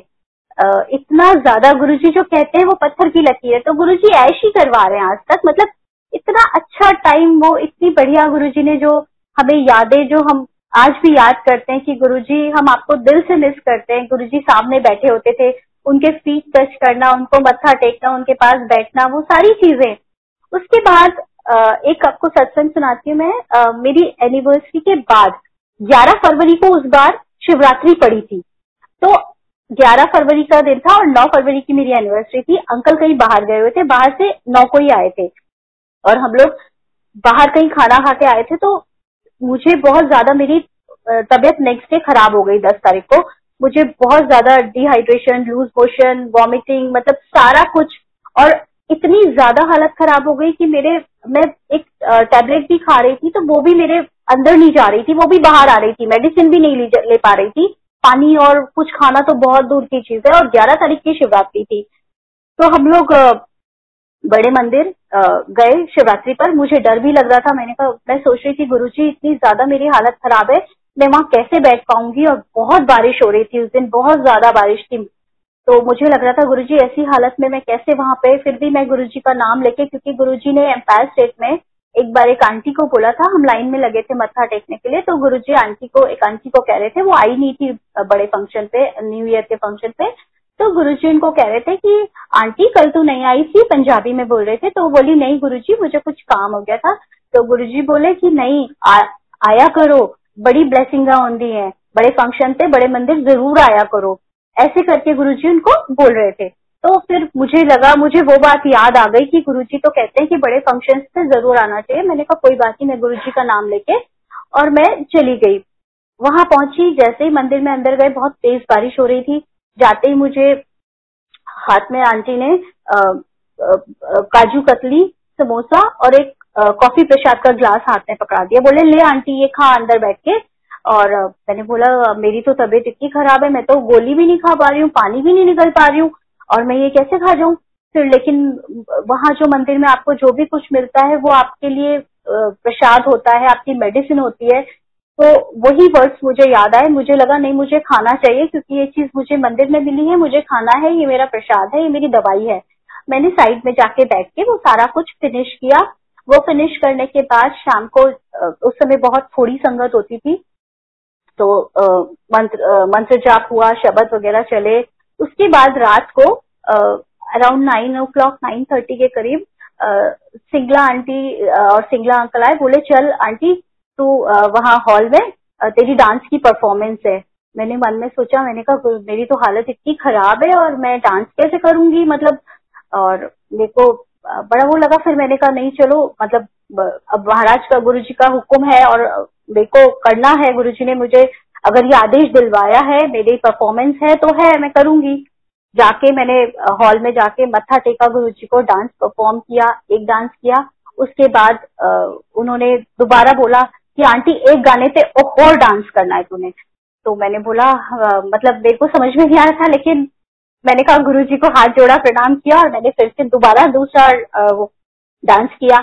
इतना ज़्यादा गुरुजी जो कहते हैं वो पत्थर की लकीर है। तो गुरुजी ऐश ही करवा रहे हैं आज तक। मतलब इतना अच्छा टाइम वो, इतनी बढ़िया गुरुजी ने जो हमें यादें, जो हम आज भी याद करते हैं कि गुरुजी, हम आपको दिल से मिस करते हैं। गुरुजी सामने बैठे होते थे, उनके फीट टच करना, उनको मत्था टेकना, उनके पास बैठना, वो सारी चीज़ें। उसके बाद एक आपको सत्संग सुनाती हूँ मैं। मेरी एनिवर्सरी के बाद 11 फरवरी को उस बार शिवरात्रि पड़ी थी। तो 11 फरवरी का दिन था और 9 फरवरी की मेरी एनिवर्सरी थी। अंकल कहीं बाहर गए हुए थे, बाहर से नौ को ही आए थे। और हम लोग बाहर कहीं खाना खा के आए थे तो मुझे बहुत ज़्यादा मेरी तबियत नेक्स्ट डे खराब हो गई दस तारीख को। मुझे बहुत ज़्यादा डिहाइड्रेशन लूज मोशन वॉमिटिंग मतलब सारा कुछ। और इतनी ज़्यादा हालत खराब हो गई कि मेरे, मैं एक टैबलेट भी खा रही थी तो वो भी मेरे अंदर नहीं जा रही थी, वो भी बाहर आ रही थी। मेडिसिन भी नहीं ले पा रही थी। पानी और कुछ खाना तो बहुत दूर की चीज़ है और ग्यारह तारीख की शिवरात्रि थी। तो हम लोग बड़े मंदिर गए शिवरात्रि पर। मुझे डर भी लग रहा था। मैंने कहा, मैं सोच रही थी, गुरुजी, इतनी ज़्यादा मेरी हालत खराब है, मैं वहाँ कैसे बैठ पाऊँगी? और बहुत बारिश हो रही थी उस दिन, बहुत ज़्यादा बारिश थी। तो मुझे लग रहा था, गुरुजी, ऐसी हालत में मैं कैसे वहाँ पे, फिर भी मैं गुरुजी का नाम लेके, क्योंकि गुरुजी ने एम्पायर स्टेट में एक बार एक आंटी को बोला था हम लाइन में लगे थे मत्था टेकने के लिए तो गुरुजी आंटी को एक आंटी को कह रहे थे वो आई नहीं थी बड़े फ़ंक्शन पे न्यू ईयर के फ़ंक्शन पे तो गुरुजी उनको कह रहे थे कि आंटी कल तू नहीं आई थी पंजाबी में बोल रहे थे तो बोली नहीं गुरुजी मुझे कुछ काम हो गया था। तो गुरुजी बोले कि नहीं आ, आया करो बड़ी ब्लेसिंग होती है बड़े फ़ंक्शन पे बड़े मंदिर ज़रूर आया करो। ऐसे करके गुरुजी उनको बोल रहे थे। तो फिर मुझे लगा, मुझे वो बात याद आ गई कि गुरुजी तो कहते हैं कि बड़े फ़ंक्शन से ज़रूर आना चाहिए। मैंने कहा, कोई बात नहीं, मैं गुरुजी का नाम लेके और मैं चली गई। वहाँ पहुँची, जैसे ही मंदिर में अंदर गए, बहुत तेज बारिश हो रही थी। जाते ही मुझे हाथ में आंटी ने काजू कतली, समोसा और एक कॉफ़ी प्रसाद का ग्लास हाथ में पकड़ा दिया। बोले, ले आंटी, ये खा अंदर बैठ के। और मैंने बोला, मेरी तो तबीयत इतनी खराब है, मैं तो गोली भी नहीं खा पा रही हूँ, पानी भी नहीं निकल पा रही हूँ। और मैं ये कैसे खा जाऊँ? फिर लेकिन वहाँ जो मंदिर में आपको जो भी कुछ मिलता है, वो आपके लिए प्रसाद होता है, आपकी मेडिसिन होती है। तो वही वर्ड्स मुझे याद आए, मुझे लगा नहीं, मुझे खाना चाहिए, क्योंकि ये चीज़ मुझे मंदिर में मिली है, मुझे खाना है, ये मेरा प्रसाद है, ये मेरी दवाई है। मैंने साइड में जाके बैठ के वो सारा कुछ फिनिश किया। वो फिनिश करने के बाद शाम को उस समय बहुत थोड़ी संगत होती थी। तो मंत्र मंत्र जाप हुआ, शब्द वगैरह चले। उसके बाद रात को around nine o'clock nine thirty के करीब सिंगला आंटी और सिंगला अंकल आए, बोले, चल आंटी, तू वहाँ हॉल में तेरी डांस की परफॉर्मेंस है। मैंने मन में सोचा, मैंने कहा मेरी तो हालत इतनी खराब है और मैं डांस कैसे करूँगी? मतलब और मेरे को बड़ा वो लगा, फिर मैंने कहा, नहीं, चलो मतलब अब महाराज का गुरु जी का हुक्म है और मेरे को करना है गुरु जी ने मुझे अगर ये आदेश दिलवाया है, मेरी परफॉर्मेंस है तो है, मैं करूँगी। जाके मैंने हॉल में जाके मत्था टेका गुरु जी को डांस परफॉर्म किया, एक डांस किया। उसके बाद उन्होंने दोबारा बोला कि, आंटी, एक गाने पे और डांस करना है तूने। तो मैंने बोला मतलब मेरे को समझ में नहीं आया था, लेकिन मैंने कहा गुरु जी को हाथ जोड़ा, प्रणाम किया, और मैंने फिर से दोबारा दूसरा डांस किया।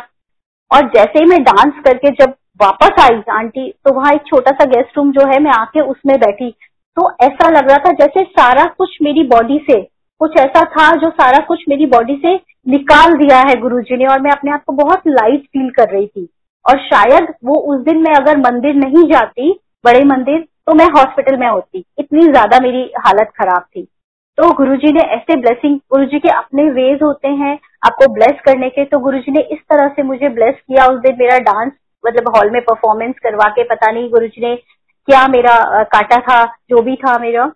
और जैसे ही मैं डांस करके जब वापस आई, आंटी। तो वहाँ एक छोटा सा गेस्ट रूम जो है, मैं आके उसमें बैठी। तो ऐसा लग रहा था जैसे सारा कुछ मेरी बॉडी से, कुछ ऐसा था जो सारा कुछ मेरी बॉडी से निकाल दिया है गुरुजी ने और मैं अपने आप को बहुत लाइट फील कर रही थी। और शायद वो उस दिन मैं अगर मंदिर नहीं जाती, बड़े मंदिर तो मैं हॉस्पिटल में होती। इतनी ज़्यादा मेरी हालत खराब थी। तो गुरुजी ने ऐसे ब्लेसिंग गुरुजी के अपने वेज होते हैं, आपको ब्लेस करने के तो गुरुजी ने इस तरह से मुझे ब्लेस किया। उस दिन मेरा डांस मतलब हॉल में परफॉर्मेंस करवा के, पता नहीं गुरु जी ने क्या मेरा काटा था, जो भी था मेरा।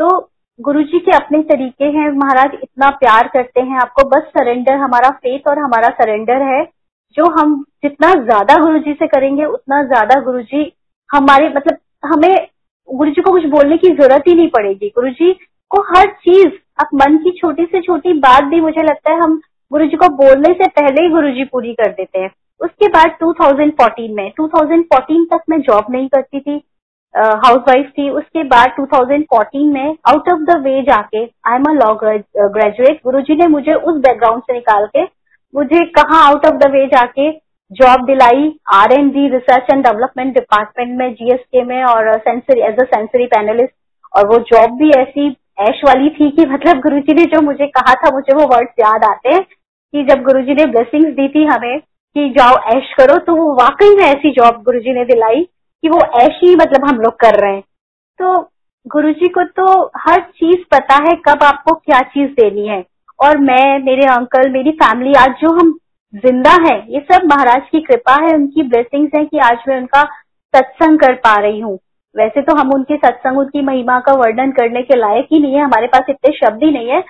तो गुरु जी के अपने तरीके हैं, महाराज इतना प्यार करते हैं आपको। बस सरेंडर हमारा फेथ और हमारा सरेंडर है। जो हम जितना ज़्यादा गुरु जी से करेंगे, उतना ज़्यादा गुरु जी हमारे मतलब हमें गुरु जी को कुछ बोलने की ज़रूरत ही नहीं पड़ेगी। गुरु जी को हर चीज़ अब मन की छोटी से छोटी बात भी मुझे लगता है, हम गुरु जी को बोलने से पहले ही गुरु जी पूरी कर देते हैं। उसके बाद 2014 में 2014 तक मैं जॉब नहीं करती थी हाउस वाइफ थी। उसके बाद 2014 में आउट ऑफ़ द वे जाके I am a law graduate Guru ji ने मुझे उस बैकग्राउंड से निकाल के मुझे कहा आउट ऑफ़ द वे जाके जॉब दिलाई। R and D research and development department में जीएसके में और sensory as a sensory panelist और वो जॉब भी ऐसी ऐश वाली थी कि मतलब गुरुजी ने जो मुझे कहा था, मुझे वो वर्ड्स याद आते हैं कि जब गुरुजी ने ब्लेसिंग्स दी थी हमें कि जाओ ऐश करो तो वो वाकई में ऐसी जॉब गुरुजी ने दिलाई कि वो ऐश ही मतलब हम लोग कर रहे हैं। तो गुरुजी को तो हर चीज़ पता है कब आपको क्या चीज़ देनी है। और मैं, मेरे अंकल मेरी फैमिली आज जो हम ज़िंदा है, ये सब महाराज की कृपा है, उनकी ब्लेसिंग्स है कि आज मैं उनका सत्संग कर पा रही हूँ। वैसे तो हम उनके सत्संग, उनकी महिमा का वर्णन करने के लायक ही नहीं है, हमारे पास इतने शब्द ही नहीं है।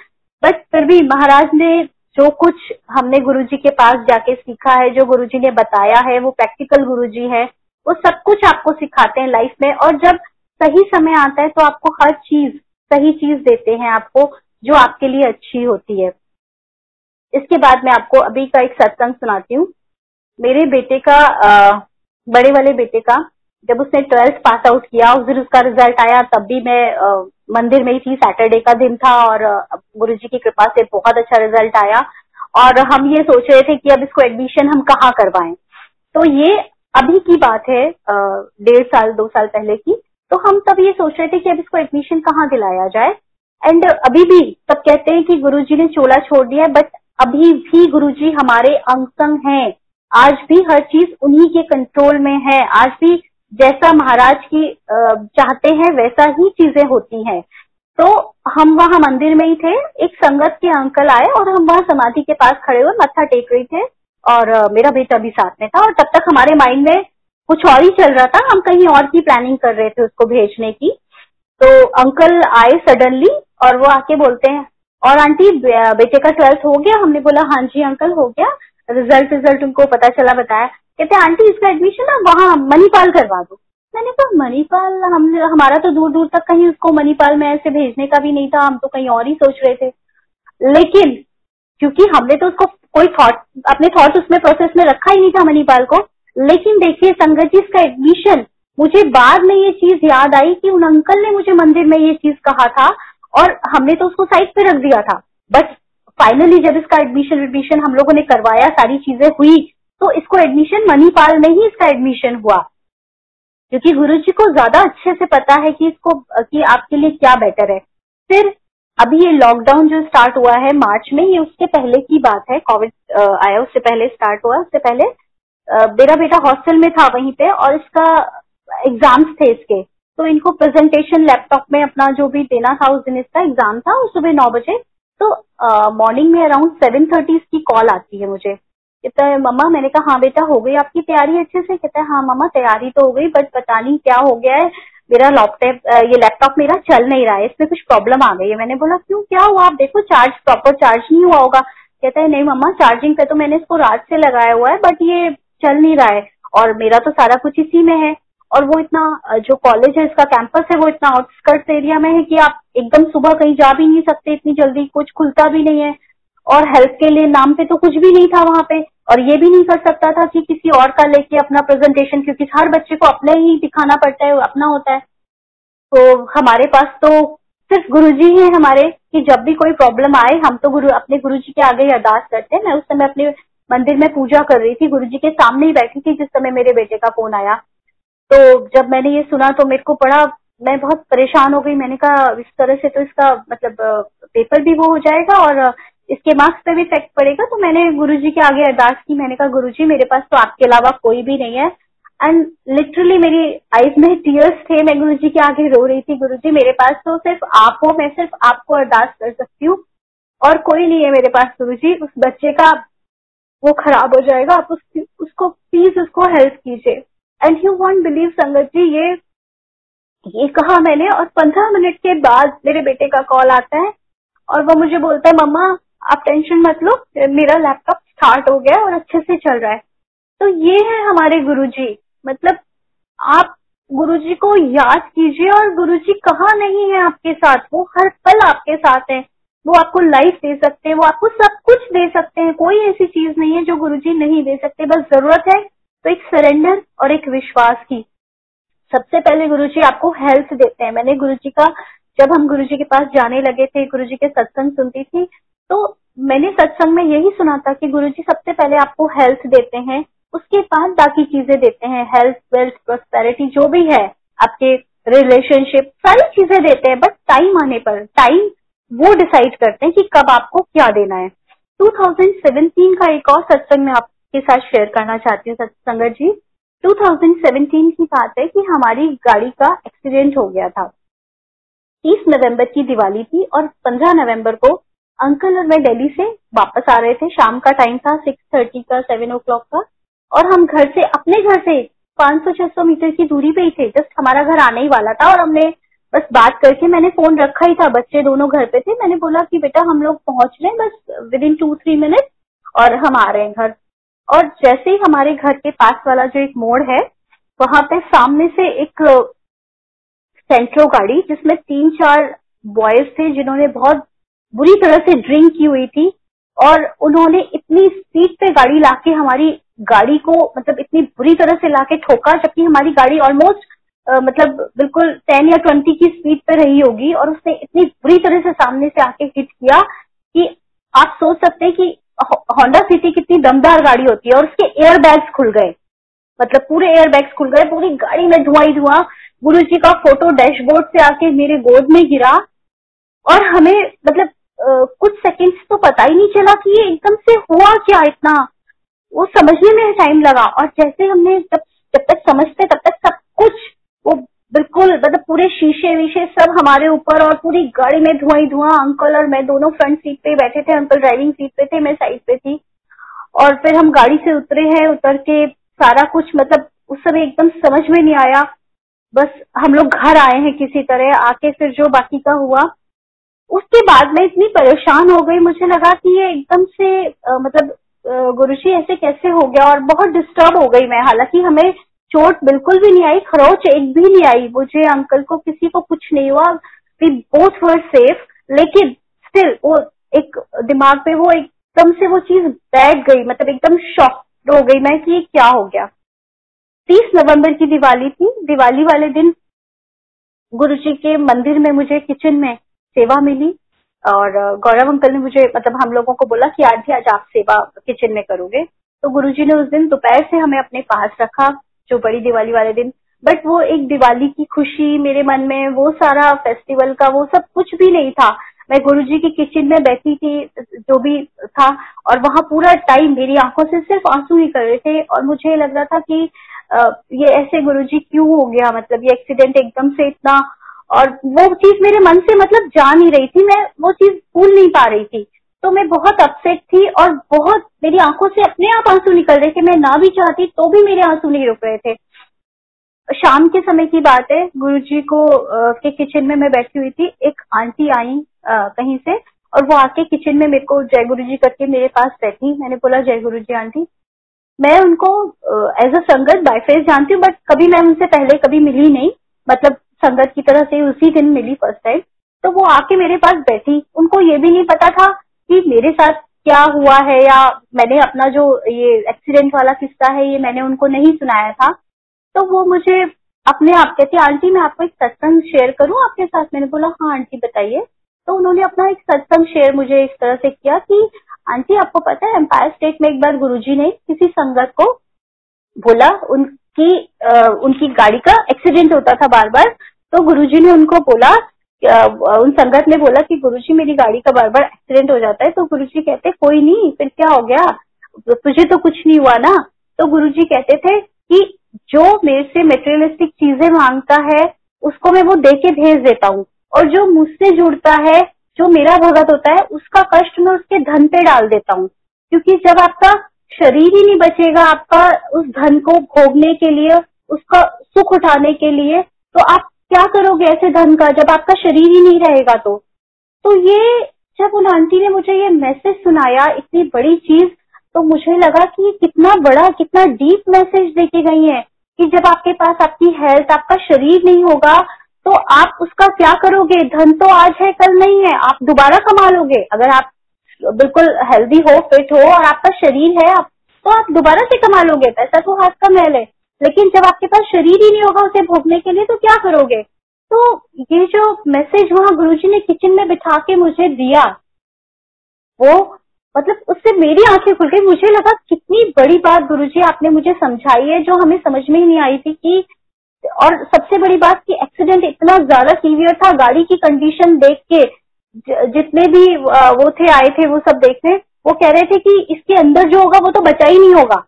बट फिर भी महाराज ने जो कुछ हमने गुरुजी के पास जाके सीखा है जो गुरुजी ने बताया है वो प्रैक्टिकल गुरुजी है वो सब कुछ आपको सिखाते हैं लाइफ में और जब सही समय आता है तो आपको हर चीज़ सही चीज़ देते हैं आपको जो आपके लिए अच्छी होती है। इसके बाद मैं आपको अभी का एक सत्संग सुनाती हूँ। मेरे बेटे का आ, बड़े वाले बेटे का जब उसने ट्वेल्थ पास आउट किया उस दिन उसका रिज़ल्ट आया तब भी मैं मंदिर में ही थी सैटरडे का दिन था और गुरु जी की कृपा से बहुत अच्छा रिज़ल्ट आया। और हम ये सोच रहे थे कि अब इसको एडमिशन हम कहाँ करवाएँ। तो ये अभी की बात है डेढ़ साल, दो साल पहले की। तो हम तब ये सोच रहे थे कि अब इसको एडमिशन कहाँ दिलाया जाए। एंड अभी भी सब कहते हैं कि गुरुजी ने चोला छोड़ दिया बट अभी भी गुरुजी हमारे अंग संग हैं। आज भी हर चीज़ उन्हीं के कंट्रोल में है। आज भी जैसा महाराज की चाहते हैं, वैसा ही चीज़ें होती हैं। तो हम वहाँ मंदिर में ही थे, एक संगत के अंकल आए और हम वहाँ समाधि के पास खड़े हुए, मत्था टेक रहे थे। और मेरा बेटा भी साथ में था और तब तक हमारे माइंड में कुछ और ही चल रहा था, हम कहीं और की प्लानिंग कर रहे थे उसको भेजने की। तो अंकल आए सडनली और वो आके बोलते हैं, और आंटी बेटे का ट्वेल्थ हो गया? हमने बोला हाँ जी, अंकल, हो गया। रिज़ल्ट रिज़ल्ट उनको पता चला, बताया। कहते, आंटी, इसका एडमिशन ना वहाँ मणिपाल करवा दो। मैंने कहा, मणिपाल? हम, हमारा तो दूर दूर तक कहीं उसको मणिपाल में ऐसे भेजने का भी नहीं था। हम तो कहीं और ही सोच रहे थे। लेकिन क्योंकि हमने तो उसको कोई थॉट अपने थॉट उसमें प्रोसेस में रखा ही नहीं था मणिपाल को, लेकिन देखिए, संगत जी, इसका एडमिशन मुझे बाद में ये चीज़ याद आई कि उन अंकल ने मुझे मंदिर में ये चीज़ कहा था और हमने तो उसको साइड पे रख दिया था। बट फाइनली जब इसका एडमिशन एडमिशन हम लोगों ने करवाया, सारी चीज़ें हुई तो इसको एडमिशन मणिपाल में ही इसका एडमिशन हुआ। क्योंकि गुरु जी को ज़्यादा अच्छे से पता है कि इसको, कि आपके लिए क्या बेटर है। फिर अभी ये लॉकडाउन जो स्टार्ट हुआ है मार्च में, ये उसके पहले की बात है। कोविड आया उससे पहले स्टार्ट हुआ, उससे पहले मेरा बेटा हॉस्टल में था वहीं पे और इसका एग्ज़ाम्स थे इसके। तो इनको प्रेजेंटेशन लैपटॉप में अपना जो भी देना था उस दिन इसका एग्ज़ाम था सुबह नौ बजे। तो मॉर्निंग में अराउंड सेवन थर्टी इसकी कॉल आती है मुझे। कहता है, मम्मा, मैंने कहा हाँ बेटा, हो गई आपकी तैयारी अच्छे से? कहता है हाँ मम्मा, तैयारी तो हो गई, बट पता नहीं क्या हो गया है। मेरा लैपटॉप ये लैपटॉप मेरा चल नहीं रहा है, इसमें कुछ प्रॉब्लम आ गई है। मैंने बोला, क्यों, क्या हुआ? आप देखो चार्ज प्रॉपर चार्ज नहीं हुआ होगा। कहता है, नहीं, मम्मा चार्जिंग पे तो मैंने इसको रात से लगाया हुआ है बट ये चल नहीं रहा है और मेरा तो सारा कुछ इसी में है। और वो इतना जो कॉलेज है, इसका कैंपस है, वो इतना आउटस्कर्ट एरिया में है कि आप एकदम सुबह कहीं जा भी नहीं सकते, इतनी जल्दी, कुछ खुलता भी नहीं है। और हेल्प के लिए नाम पे तो कुछ भी नहीं था वहाँ पे। और ये भी नहीं कर सकता था कि किसी और का लेके अपना प्रेजेंटेशन क्योंकि हर बच्चे को अपने ही दिखाना पड़ता है, अपना होता है। तो हमारे पास तो सिर्फ़ गुरुजी हैं हमारे, कि जब भी कोई प्रॉब्लम आए, हम तो गुरु, अपने गुरुजी के आगे ही अरदास करते हैं। मैं उस समय अपने मंदिर में पूजा कर रही थी, गुरुजी के सामने ही बैठी थी, जिस समय मेरे बेटे का फ़ोन आया। तो जब मैंने ये सुना तो मेरे को बड़ा, मैं बहुत परेशान हो गई। मैंने कहा, इस तरह से तो इसका मतलब पेपर भी वो हो जाएगा और इसके मार्क्स पे भी इफ़ेक्ट पड़ेगा तो मैंने गुरुजी के आगे अरदास की, मैंने कहा, गुरुजी, मेरे पास तो आपके अलावा कोई भी नहीं है. एंड लिटरली मेरी आईज में टीयर्स थे, मैं गुरु जी के आगे रो रही थी गुरु जी मेरे पास तो सिर्फ़ आप हो, मैं सिर्फ़ आपको अरदास कर सकती हूँ, और कोई नहीं है मेरे पास गुरु जी उस बच्चे का वो खराब हो जाएगा, आप उसकी, उसको प्लीज़ उसको हेल्प कीजिए. एंड यू वॉन्ट बिलीव संगत जी, ये ये कहा मैंने, और पंद्रह मिनट के बाद मेरे बेटे का कॉल आता है, और वो मुझे बोलता है, मम्मा आप टेंशन मत लो, मेरा लैपटॉप स्टार्ट हो गया और अच्छे से चल रहा है। तो ये है हमारे गुरु जी मतलब आप गुरु जी को याद कीजिए और गुरु जी कहाँ नहीं है आपके साथ? वो हर पल आपके साथ है। वो आपको लाइफ दे सकते हैं, वो आपको सब कुछ दे सकते हैं। कोई ऐसी चीज़ नहीं है जो गुरु जी नहीं दे सकते। बस ज़रूरत है तो एक सरेंडर और एक विश्वास की। सबसे पहले गुरु जी आपको हेल्थ देते हैं। मैंने गुरु जी का, जब हम गुरु जी के पास जाने लगे थे गुरु जी के सत्संग सुनती थी तो मैंने सत्संग में यही सुना था कि गुरुजी सबसे पहले आपको हेल्थ देते हैं, उसके बाद बाकी चीज़ें देते हैं हेल्थ वेल्थ प्रोस्पेरिटी जो भी है, आपके रिलेशनशिप सारी चीज़ें देते हैं बट टाइम आने पर टाइम वो डिसाइड करते हैं कि कब आपको क्या देना है। 2017 का एक और सत्संग में आपके साथ शेयर करना चाहती हूँ संगत जी। 2017 की बात है कि हमारी गाड़ी का एक्सीडेंट हो गया था। 30 नवंबर की दिवाली थी और 15 नवंबर को अंकल और मैं दिल्ली से वापस आ रहे थे। शाम का टाइम था 6:30 का सेवन ओ क्लॉक का। और हम घर से, अपने घर से पाँच सौ, छह सौ मीटर की दूरी पे ही थे। जस्ट हमारा घर आने ही वाला था और हमने बस बात करके मैंने फ़ोन रखा ही था। बच्चे दोनों घर पे थे। मैंने बोला कि बेटा हम लोग पहुँच रहे हैं बस within two three minute और हम आ रहे हैं घर। और जैसे ही हमारे घर के पास वाला जो एक मोड़ है, वहाँ पे सामने से एक सेंट्रो गाड़ी जिसमें तीन, चार बॉयज़ थे जिन्होंने बहुत बुरी तरह से ड्रिंक की हुई थी और उन्होंने इतनी स्पीड पे गाड़ी लाके हमारी गाड़ी को मतलब इतनी बुरी तरह से लाके ठोका, जबकि हमारी गाड़ी ऑलमोस्ट मतलब बिल्कुल टेन या ट्वेंटी की स्पीड पे रही होगी और उसने इतनी बुरी तरह से सामने से आके हिट किया कि आप सोच सकते हैं कि होंडा सिटी कितनी दमदार गाड़ी होती है और उसके एयर बैग्स खुल गए। मतलब पूरे एयर बैग्स खुल गए, पूरी गाड़ी में धुआँ ही धुआँ। गुरु जी का फ़ोटो डैशबोर्ड से आके मेरे गोद में गिरा और हमें मतलब कुछ सेकंड्स तो पता ही नहीं चला कि ये एकदम से हुआ क्या इतना। वो समझने में टाइम लगा और जैसे हमने जब जब तक समझते तब तक सब कुछ वो बिल्कुल मतलब पूरे शीशे वीशे सब हमारे ऊपर और पूरी गाड़ी में धुआँ ही धुआँ अंकल और मैं दोनों फ्रंट सीट पे बैठे थे अंकल ड्राइविंग सीट पे थे, मैं साइड पे थी। और फिर हम गाड़ी से उतरे हैं, उतर के सारा कुछ मतलब उस समय एकदम समझ में नहीं आया। बस हम लोग घर आए हैं किसी तरह, आके फिर जो बाकी का हुआ उसके बाद मैं इतनी परेशान हो गई मुझे लगा कि ये एकदम से आ, मतलब गुरुजी ऐसे कैसे हो गया? और बहुत डिस्टर्ब हो गई मैं। हालाँकि हमें चोट बिल्कुल भी नहीं आई खरोच एक भी नहीं आई। मुझे अंकल को किसी को कुछ नहीं हुआ। वी बोथ वर सेफ़ लेकिन स्टिल वो एक दिमाग पे वो एकदम से वो चीज़ बैठ गई। मतलब एकदम शॉक हो गई मैं कि ये क्या हो गया। तीस नवंबर की दिवाली थी। दिवाली वाले दिन गुरु जी के मंदिर में मुझे किचन में सेवा मिली और गौरव अंकल ने मुझे मतलब हम लोगों को बोला कि आज भी आज आप सेवा किचन में करोगे। तो गुरुजी ने उस दिन दोपहर से हमें अपने पास रखा, जो बड़ी दिवाली वाले दिन। बट वो एक दिवाली की खुशी मेरे मन में, वो सारा फेस्टिवल का, वो सब कुछ भी नहीं था। मैं गुरुजी की किचन में बैठी थी, जो भी था, और वहाँ पूरा टाइम मेरी आँखों से सिर्फ़ आँसू ही कर रहे थे और मुझे लग रहा था कि ये ऐसे गुरुजी क्यों हो गया? मतलब ये एक्सीडेंट एकदम से इतना और वो चीज़ मेरे मन से मतलब जा नहीं रही थी मैं वो चीज़ भूल नहीं पा रही थी। तो मैं बहुत अपसेट थी और बहुत मेरी आँखों से अपने आप आँसू निकल रहे थे मैं ना भी चाहती तो भी मेरे आँसू नहीं रुक रहे थे। शाम के समय की बात है गुरु जी को आ, के किचन में मैं बैठी हुई थी एक आंटी आई कहीं से और वो आके किचन में मेरे को जय गुरु जी करके मेरे पास बैठी। मैंने बोला जय गुरु जी आंटी। मैं उनको एज अ संगत बाय फेस जानती हूँ बट कभी मैं उनसे पहले कभी मिली नहीं। मतलब संगत की तरह से उसी दिन मिली फ़र्स्ट टाइम तो वो आके मेरे पास बैठी। उनको ये भी नहीं पता था कि मेरे साथ क्या हुआ है या मैंने अपना जो ये एक्सीडेंट वाला किस्सा है, ये मैंने उनको नहीं सुनाया था। तो वो मुझे अपने आप कहती, आंटी, मैं आपको एक सत्संग शेयर करूँ आपके साथ? मैंने बोला हाँ आंटी, बताइए। तो उन्होंने अपना एक सत्संग शेयर मुझे इस तरह से किया कि, आंटी, आपको पता है एम्पायर स्टेट में एक बार गुरुजी ने किसी संगत को बोला उनकी आ, उनकी गाड़ी का एक्सीडेंट होता था बार बार तो गुरुजी ने उनको बोला उन संगत ने बोला कि गुरुजी मेरी गाड़ी का बार बार एक्सीडेंट हो जाता है तो गुरुजी कहते कोई नहीं फिर क्या हो गया? तुझे तो कुछ नहीं हुआ ना? तो गुरुजी कहते थे कि जो मेरे से मेटेरियलिस्टिक चीज़ें माँगता है उसको मैं वो दे के भेज देता हूँ। और जो मुझसे जुड़ता है जो मेरा भगत होता है उसका कष्ट मैं उसके धन पे डाल देता हूँ। क्योंकि जब आपका शरीर ही नहीं बचेगा आपका उस धन को भोगने के लिए, उसका सुख उठाने के लिए तो आप क्या करोगे ऐसे धन का जब आपका शरीर ही नहीं रहेगा तो? तो ये जब उन आंटी ने मुझे ये मैसेज सुनाया, इतनी बड़ी चीज़ तो मुझे लगा कि कितना बड़ा, कितना डीप मैसेज देके गई है कि जब आपके पास आपकी हेल्थ आपका शरीर नहीं होगा तो आप उसका क्या करोगे? धन तो आज है, कल नहीं है, आप दोबारा कमा लोगे। अगर आप बिल्कुल हेल्दी हो फिट हो और आपका शरीर है आप तो आप दोबारा से कमा लोगे, पैसा तो हाथ का मैल है। लेकिन जब आपके पास शरीर ही नहीं होगा उसे भोगने के लिए तो क्या करोगे? तो ये जो मैसेज वहाँ गुरुजी ने किचन में बिठा के मुझे दिया, वो मतलब उससे मेरी आँखें खुल गई। मुझे लगा, कितनी बड़ी बात गुरुजी आपने मुझे समझाई है, जो हमें समझ में ही नहीं आई थी कि और सबसे बड़ी बात कि एक्सीडेंट इतना ज़्यादा सीवियर था, गाड़ी की कंडीशन देख के जितने भी वो थे, आए थे, वो सब देखने, वो कह रहे थे कि इसके अंदर जो होगा वो तो बचा ही नहीं होगा।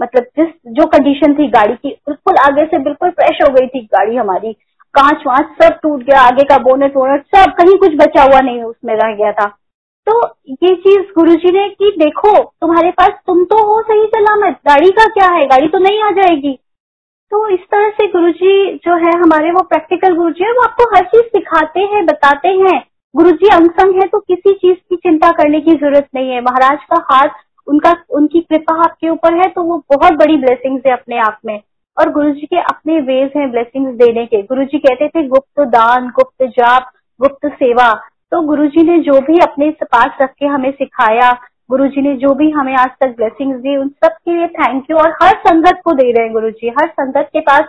मतलब जिस जो कंडीशन थी गाड़ी की, बिल्कुल आगे से बिल्कुल फ्रेश हो गई थी गाड़ी हमारी। कांच वांच सब टूट गया, आगे का बोनेट वोनेट सब, कहीं कुछ बचा हुआ नहीं उसमें रह गया था। तो ये चीज़ गुरुजी ने कि देखो, तुम्हारे पास तुम तो हो सही सलामत, गाड़ी का क्या है? गाड़ी तो नहीं आ जाएगी। तो इस तरह से गुरुजी जो है, हमारे वो प्रैक्टिकल गुरुजी है, वो आपको हर चीज़ सिखाते हैं, बताते हैं। गुरुजी अंग संग है तो किसी चीज़ की चिंता करने की ज़रूरत नहीं है। महाराज का हाथ उनका, उनकी कृपा आपके ऊपर है तो वो बहुत बड़ी ब्लेसिंग्स है अपने आप में। और गुरु जी के अपने वेज हैं ब्लेसिंग्स देने के। गुरु जी कहते थे, गुप्त दान, गुप्त जाप, गुप्त सेवा। तो गुरु जी ने जो भी अपने पास रख के हमें सिखाया गुरु जी ने जो भी हमें आज तक ब्लेसिंग्स दी उन सब के लिए थैंक यू और हर संगत को दे रहे हैं गुरु जी हर संगत के पास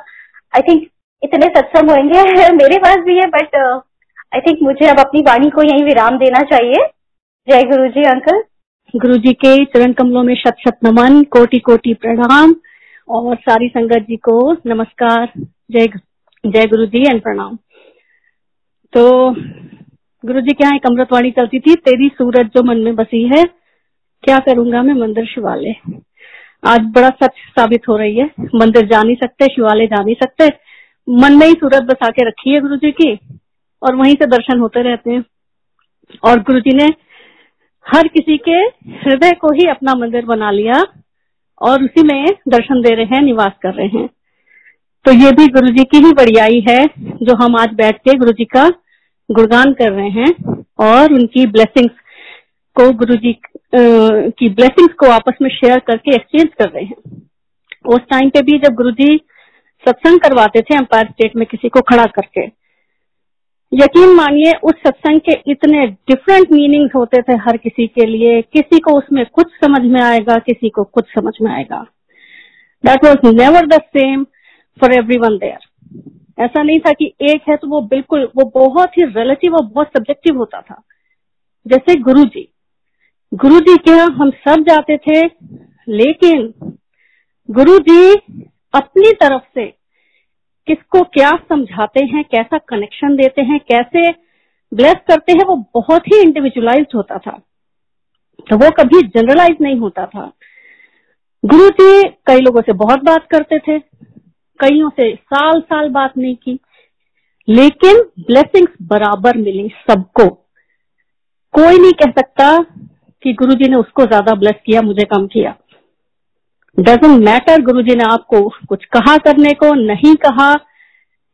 आई थिंक इतने सत्संग होंगे [laughs] मेरे पास भी है बट आई थिंक मुझे अब अपनी वाणी को यही विराम देना चाहिए। जय गुरु जी अंकल। गुरु जी के चरण कमलों में शत शत नमन, कोटि कोटि प्रणाम, और सारी संगत जी को नमस्कार। जय जय गुरु जी एंड प्रणाम। तो गुरु जी क्या एक अमृतवाणी चलती थी? तेरी सूरत जो मन में बसी है, क्या करूँगा मैं मंदिर शिवालय? आज बड़ा सच साबित हो रही है। मंदिर जा नहीं सकते, शिवालय जा नहीं सकते। मन में ही सूरत बसा के रखी है गुरु जी की। और वहीं से दर्शन होते रहते हैं। और गुरु जी ने हर किसी के हृदय को ही अपना मंदिर बना लिया और उसी में दर्शन दे रहे हैं, निवास कर रहे हैं। तो ये भी गुरु जी की ही बड़ियाई है, जो हम आज बैठ के गुरु जी का गुणगान कर रहे हैं और उनकी ब्लेसिंग्स को गुरु जी की ब्लेसिंग्स को आपस में शेयर करके एक्सचेंज कर रहे हैं। उस टाइम पे भी जब गुरु जी सत्संग करवाते थे एम्पायर स्टेट में किसी को खड़ा करके यकीन मानिए, उस सत्संग के इतने डिफरेंट मीनिंग्स होते थे हर किसी के लिए। किसी को उसमें कुछ समझ में आएगा, किसी को कुछ समझ में आएगा। That was never the same for every one there ऐसा नहीं था कि एक है तो वो बिल्कुल, वो बहुत ही रिलेटिव और बहुत सब्जेक्टिव होता था। जैसे गुरु जी गुरु जी क्या हम सब जाते थे, लेकिन गुरु जी अपनी तरफ़ से किसको क्या समझाते हैं, कैसा कनेक्शन देते हैं, कैसे ब्लेस करते हैं, वो बहुत ही इंडिविजुअलाइज होता था। तो वो कभी जनरलाइज नहीं होता था। गुरु जी कई लोगों से बहुत बात करते थे, कईयों से साल साल बात नहीं की, लेकिन ब्लेसिंग्स बराबर मिली सबको। कोई नहीं कह सकता कि गुरुजी ने उसको ज़्यादा ब्लेस किया, मुझे कम किया। डजेंट मैटर गुरु जी ने आपको कुछ कहा करने को, नहीं कहा,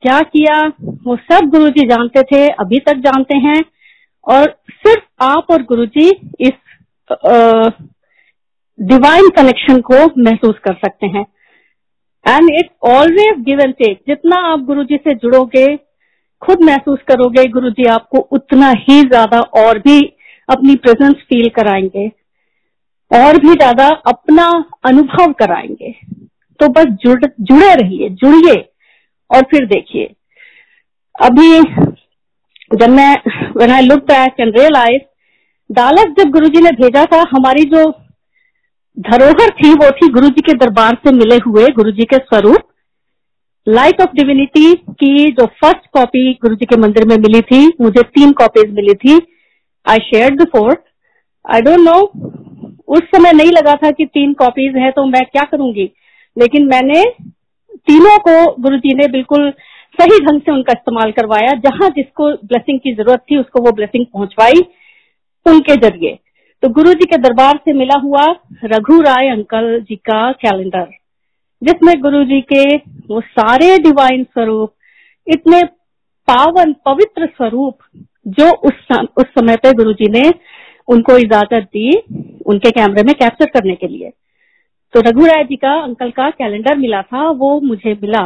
क्या किया, वो सब गुरु जी जानते थे, अभी तक जानते हैं। और सिर्फ़ आप और गुरु जी इस डिवाइन कनेक्शन को महसूस कर सकते हैं। And it's always give and take जितना आप गुरु जी से जुड़ोगे, खुद महसूस करोगे गुरु जी आपको उतना ही ज़्यादा और भी अपनी प्रेजेंस फील कराएँगे। और भी ज़्यादा अपना अनुभव कराएँगे। तो बस जुड़, जुड़े रहिए, जुड़िए और फिर देखिए। अभी जब मैं, when I looked back and realized, दालक जब गुरुजी ने भेजा था, हमारी जो धरोहर थी, वो थी गुरुजी के दरबार से मिले हुए, गुरुजी के स्वरूप। लाइट ऑफ़ डिविनिटी की जो फ़र्स्ट कॉपी गुरुजी के मंदिर में मिली थी, मुझे तीन कॉपीज मिली थी। I share the fourth I don't know उस समय नहीं लगा था कि तीन कॉपीज है तो मैं क्या करूँगी? लेकिन मैंने तीनों को गुरु जी ने बिल्कुल सही ढंग से उनका इस्तेमाल करवाया। जहाँ जिसको ब्लेसिंग की ज़रूरत थी, उसको वो ब्लेसिंग पहुंचवाई उनके ज़रिए। तो गुरु जी के दरबार से मिला हुआ रघु राय अंकल जी का कैलेंडर जिसमें गुरु जी के वो सारे डिवाइन स्वरूप, इतने पावन पवित्र स्वरूप, जो उस उस समय पे गुरु जी ने उनको इजाज़त दी उनके कैमरे में कैप्चर करने के लिए। तो रघु राय जी का अंकल का कैलेंडर मिला था, वो मुझे मिला।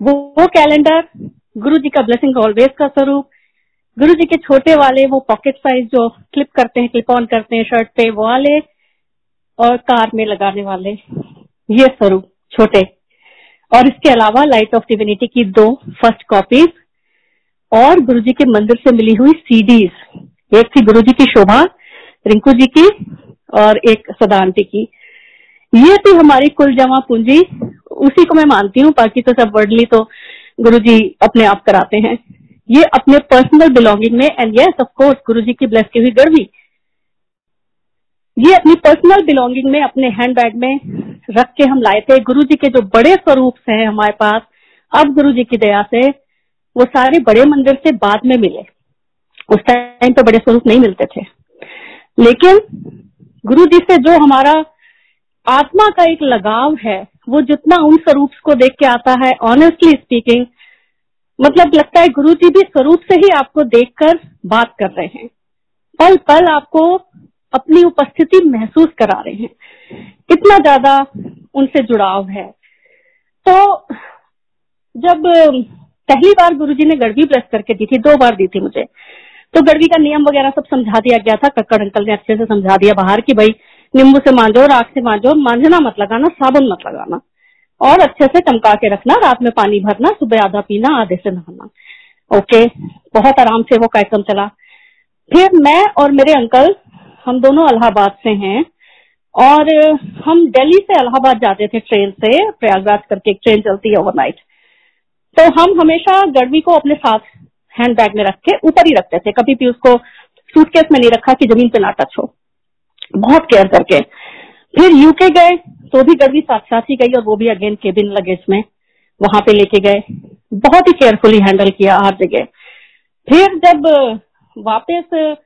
वो वो कैलेंडर, गुरु जी का ब्लेसिंग ऑलवेज का स्वरूप। गुरु जी के छोटे वाले, वो पॉकेट साइज़ जो क्लिप करते हैं क्लिप ऑन करते हैं शर्ट पे, वो वाले और कार में लगाने वाले, ये स्वरूप, छोटे। और इसके अलावा लाइट ऑफ़ डिविनिटी की दो फ़र्स्ट कॉपीज और गुरु जी के मंदिर से मिली हुई सीडीज एक थी गुरु जी की शोभा, रिंकू जी की और एक सदा आंटी की। ये थी हमारी कुल जमा पूंजी, उसी को मैं मानती हूँ, बाकी तो सब वर्डली तो गुरु जी अपने आप कराते हैं। ये अपने पर्सनल बिलोंगिंग में and yes of course Guru ji की ब्लेस की हुई गर्वी ये अपनी पर्सनल बिलोंगिंग में, अपने हैंड बैग में रख के हम लाए थे। गुरु जी के जो बड़े स्वरूप हैं हमारे पास, अब गुरु जी की दया से वो सारे बड़े मंदिर से बाद में मिले। उस टाइम पे बड़े स्वरूप नहीं मिलते थे। लेकिन गुरु जी से जो हमारा आत्मा का एक लगाव है, वो जितना उन स्वरूप को देख के आता है ऑनेस्टली स्पीकिंग मतलब लगता है गुरु जी भी स्वरूप से ही आपको देखकर बात कर रहे हैं। पल पल आपको अपनी उपस्थिति महसूस करा रहे हैं। इतना ज़्यादा उनसे जुड़ाव है। तो जब पहली बार गुरुजी ने गड़वी प्रेस करके दी थी, दो बार दी थी मुझे तो गड़वी का नियम वगैरह सब समझा दिया गया था, कक्कड़ अंकल ने अच्छे से समझा दिया बाहर की भाई, नींबू से मांझो राख से मांझो मांझना मत लगाना, साबुन मत लगाना। और अच्छे से चमका के रखना, रात में पानी भरना, सुबह आधा पीना, आधे से नहाना। ओके? बहुत आराम से वो कार्यक्रम चला। फिर मैं और मेरे अंकल, हम दोनों अलाहाबाद से हैं और हम दिल्ली से अलाहाबाद जाते थे ट्रेन से, प्रयागराज करके एक ट्रेन चलती है ओवरनाइट तो हम हमेशा गड़वी को अपने साथ हैंड बैग में रख के ऊपर ही रखते थे। कभी भी उसको सूटकेस में नहीं रखा कि ज़मीन पे ना टच हो। बहुत केयर करके। फिर यूके गए तो भी गड़वी साथ साथ ही गई और वो भी अगेन केबिन लगेज में वहाँ पे लेके गए। बहुत ही केयरफुली हैंडल किया हर जगह। फिर जब वापस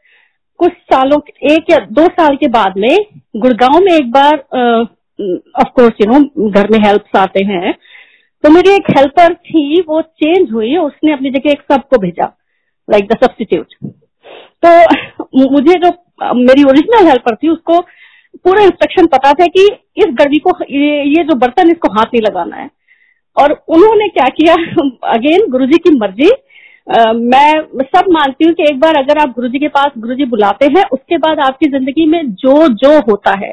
कुछ सालों एक या दो साल के बाद में गुड़गांव में एक बार ऑफ़ कोर्स यू नो घर में हेल्प आते हैं। तो मेरी एक हेल्पर थी वो चेंज हुई उसने अपनी जगह एक सबको भेजा लाइक द सब्सटीट्यूट तो मुझे जो मेरी ओरिजिनल हेल्पर थी उसको पूरा इंस्ट्रक्शन पता था कि इस गड़वी को ये, ये जो बर्तन इसको हाथ नहीं लगाना है। और उन्होंने क्या किया अगेन गुरुजी की मर्ज़ी आ, मैं सब मानती हूँ कि एक बार अगर आप गुरुजी के पास गुरुजी बुलाते हैं उसके बाद आपकी ज़िंदगी में जो जो होता है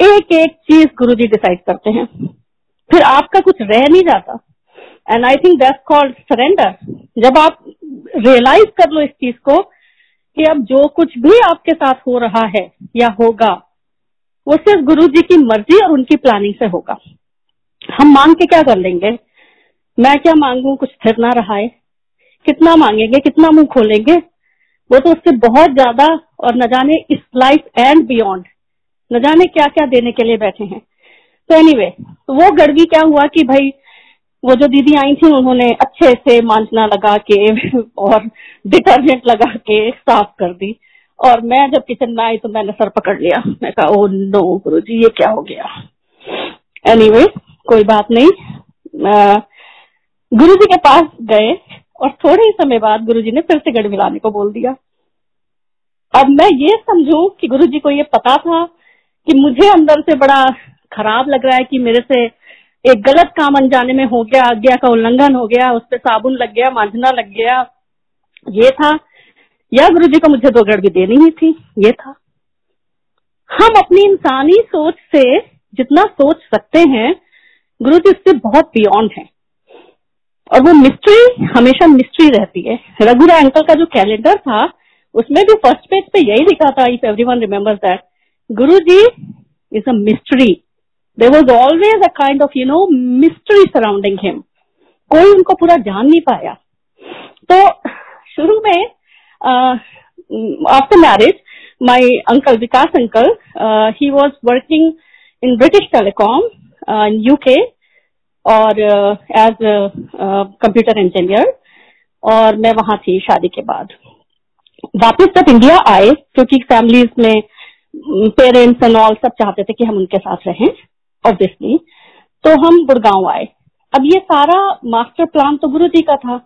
एक एक चीज़ गुरुजी डिसाइड करते हैं। फिर आपका कुछ रह नहीं जाता। And I think that's called surrender जब आप रियलाइज़ कर लो इस चीज़ को कि अब जो कुछ भी आपके साथ हो रहा है या होगा, वो सिर्फ़ गुरु जी की मर्ज़ी और उनकी प्लानिंग से होगा। हम मांग के क्या कर लेंगे? मैं क्या मांगू? कुछ फिर ना रहा है। कितना मांगेंगे? कितना मुँह खोलेंगे? वो तो उससे बहुत ज़्यादा और न जाने इस लाइफ एंड बियॉन्ड न जाने क्या क्या देने के लिए बैठे हैं। तो एनीवे anyway, तो वो गड़वी क्या हुआ कि भाई वो जो दीदी आई थी उन्होंने अच्छे से मांझना लगा के [laughs] और डिटर्जेंट लगा के साफ़ कर दी। और मैं जब किचन में आई तो मैंने सर पकड़ लिया। मैं कहा ओ नो गुरु जी ये क्या हो गया? एनीवे anyway, कोई बात नहीं। गुरु जी के पास गए और थोड़े ही समय बाद गुरु जी ने फिर से गढ़ मिलाने को बोल दिया। अब मैं ये समझू कि गुरु जी को ये पता था कि मुझे अंदर से बड़ा खराब लग रहा है कि मेरे से एक गलत काम अनजाने में हो गया, आज्ञा का उल्लंघन हो गया, उस पर साबुन लग गया, मांझना लग गया। ये था। या गुरु जी को मुझे दो भी देनी ही थी। ये था। हम अपनी इंसानी सोच से जितना सोच सकते हैं, गुरु जी उससे बहुत बियॉन्ड है। और वो मिस्ट्री हमेशा मिस्ट्री रहती है। रघुरा अंकल का जो कैलेंडर था, उसमें भी फ़र्स्ट पेज पे यही लिखा था if every one remember that Guru ji is a mystery there was always a kind of you know mystery surrounding him कोई उनको पूरा जान नहीं पाया। तो शुरू में after marriage my uncle Vikas uncle he was working in British Telecom UK और एज कंप्यूटर इंजीनियर और मैं वहाँ थी शादी के बाद। वापस जब इंडिया आए, क्योंकि फैमिलीज़ में पेरेंट्स एंड ऑल सब चाहते थे कि हम उनके साथ रहें ऑब्वियसली तो हम गुड़गांव आए। अब ये सारा मास्टर प्लान तो गुरु जी का था।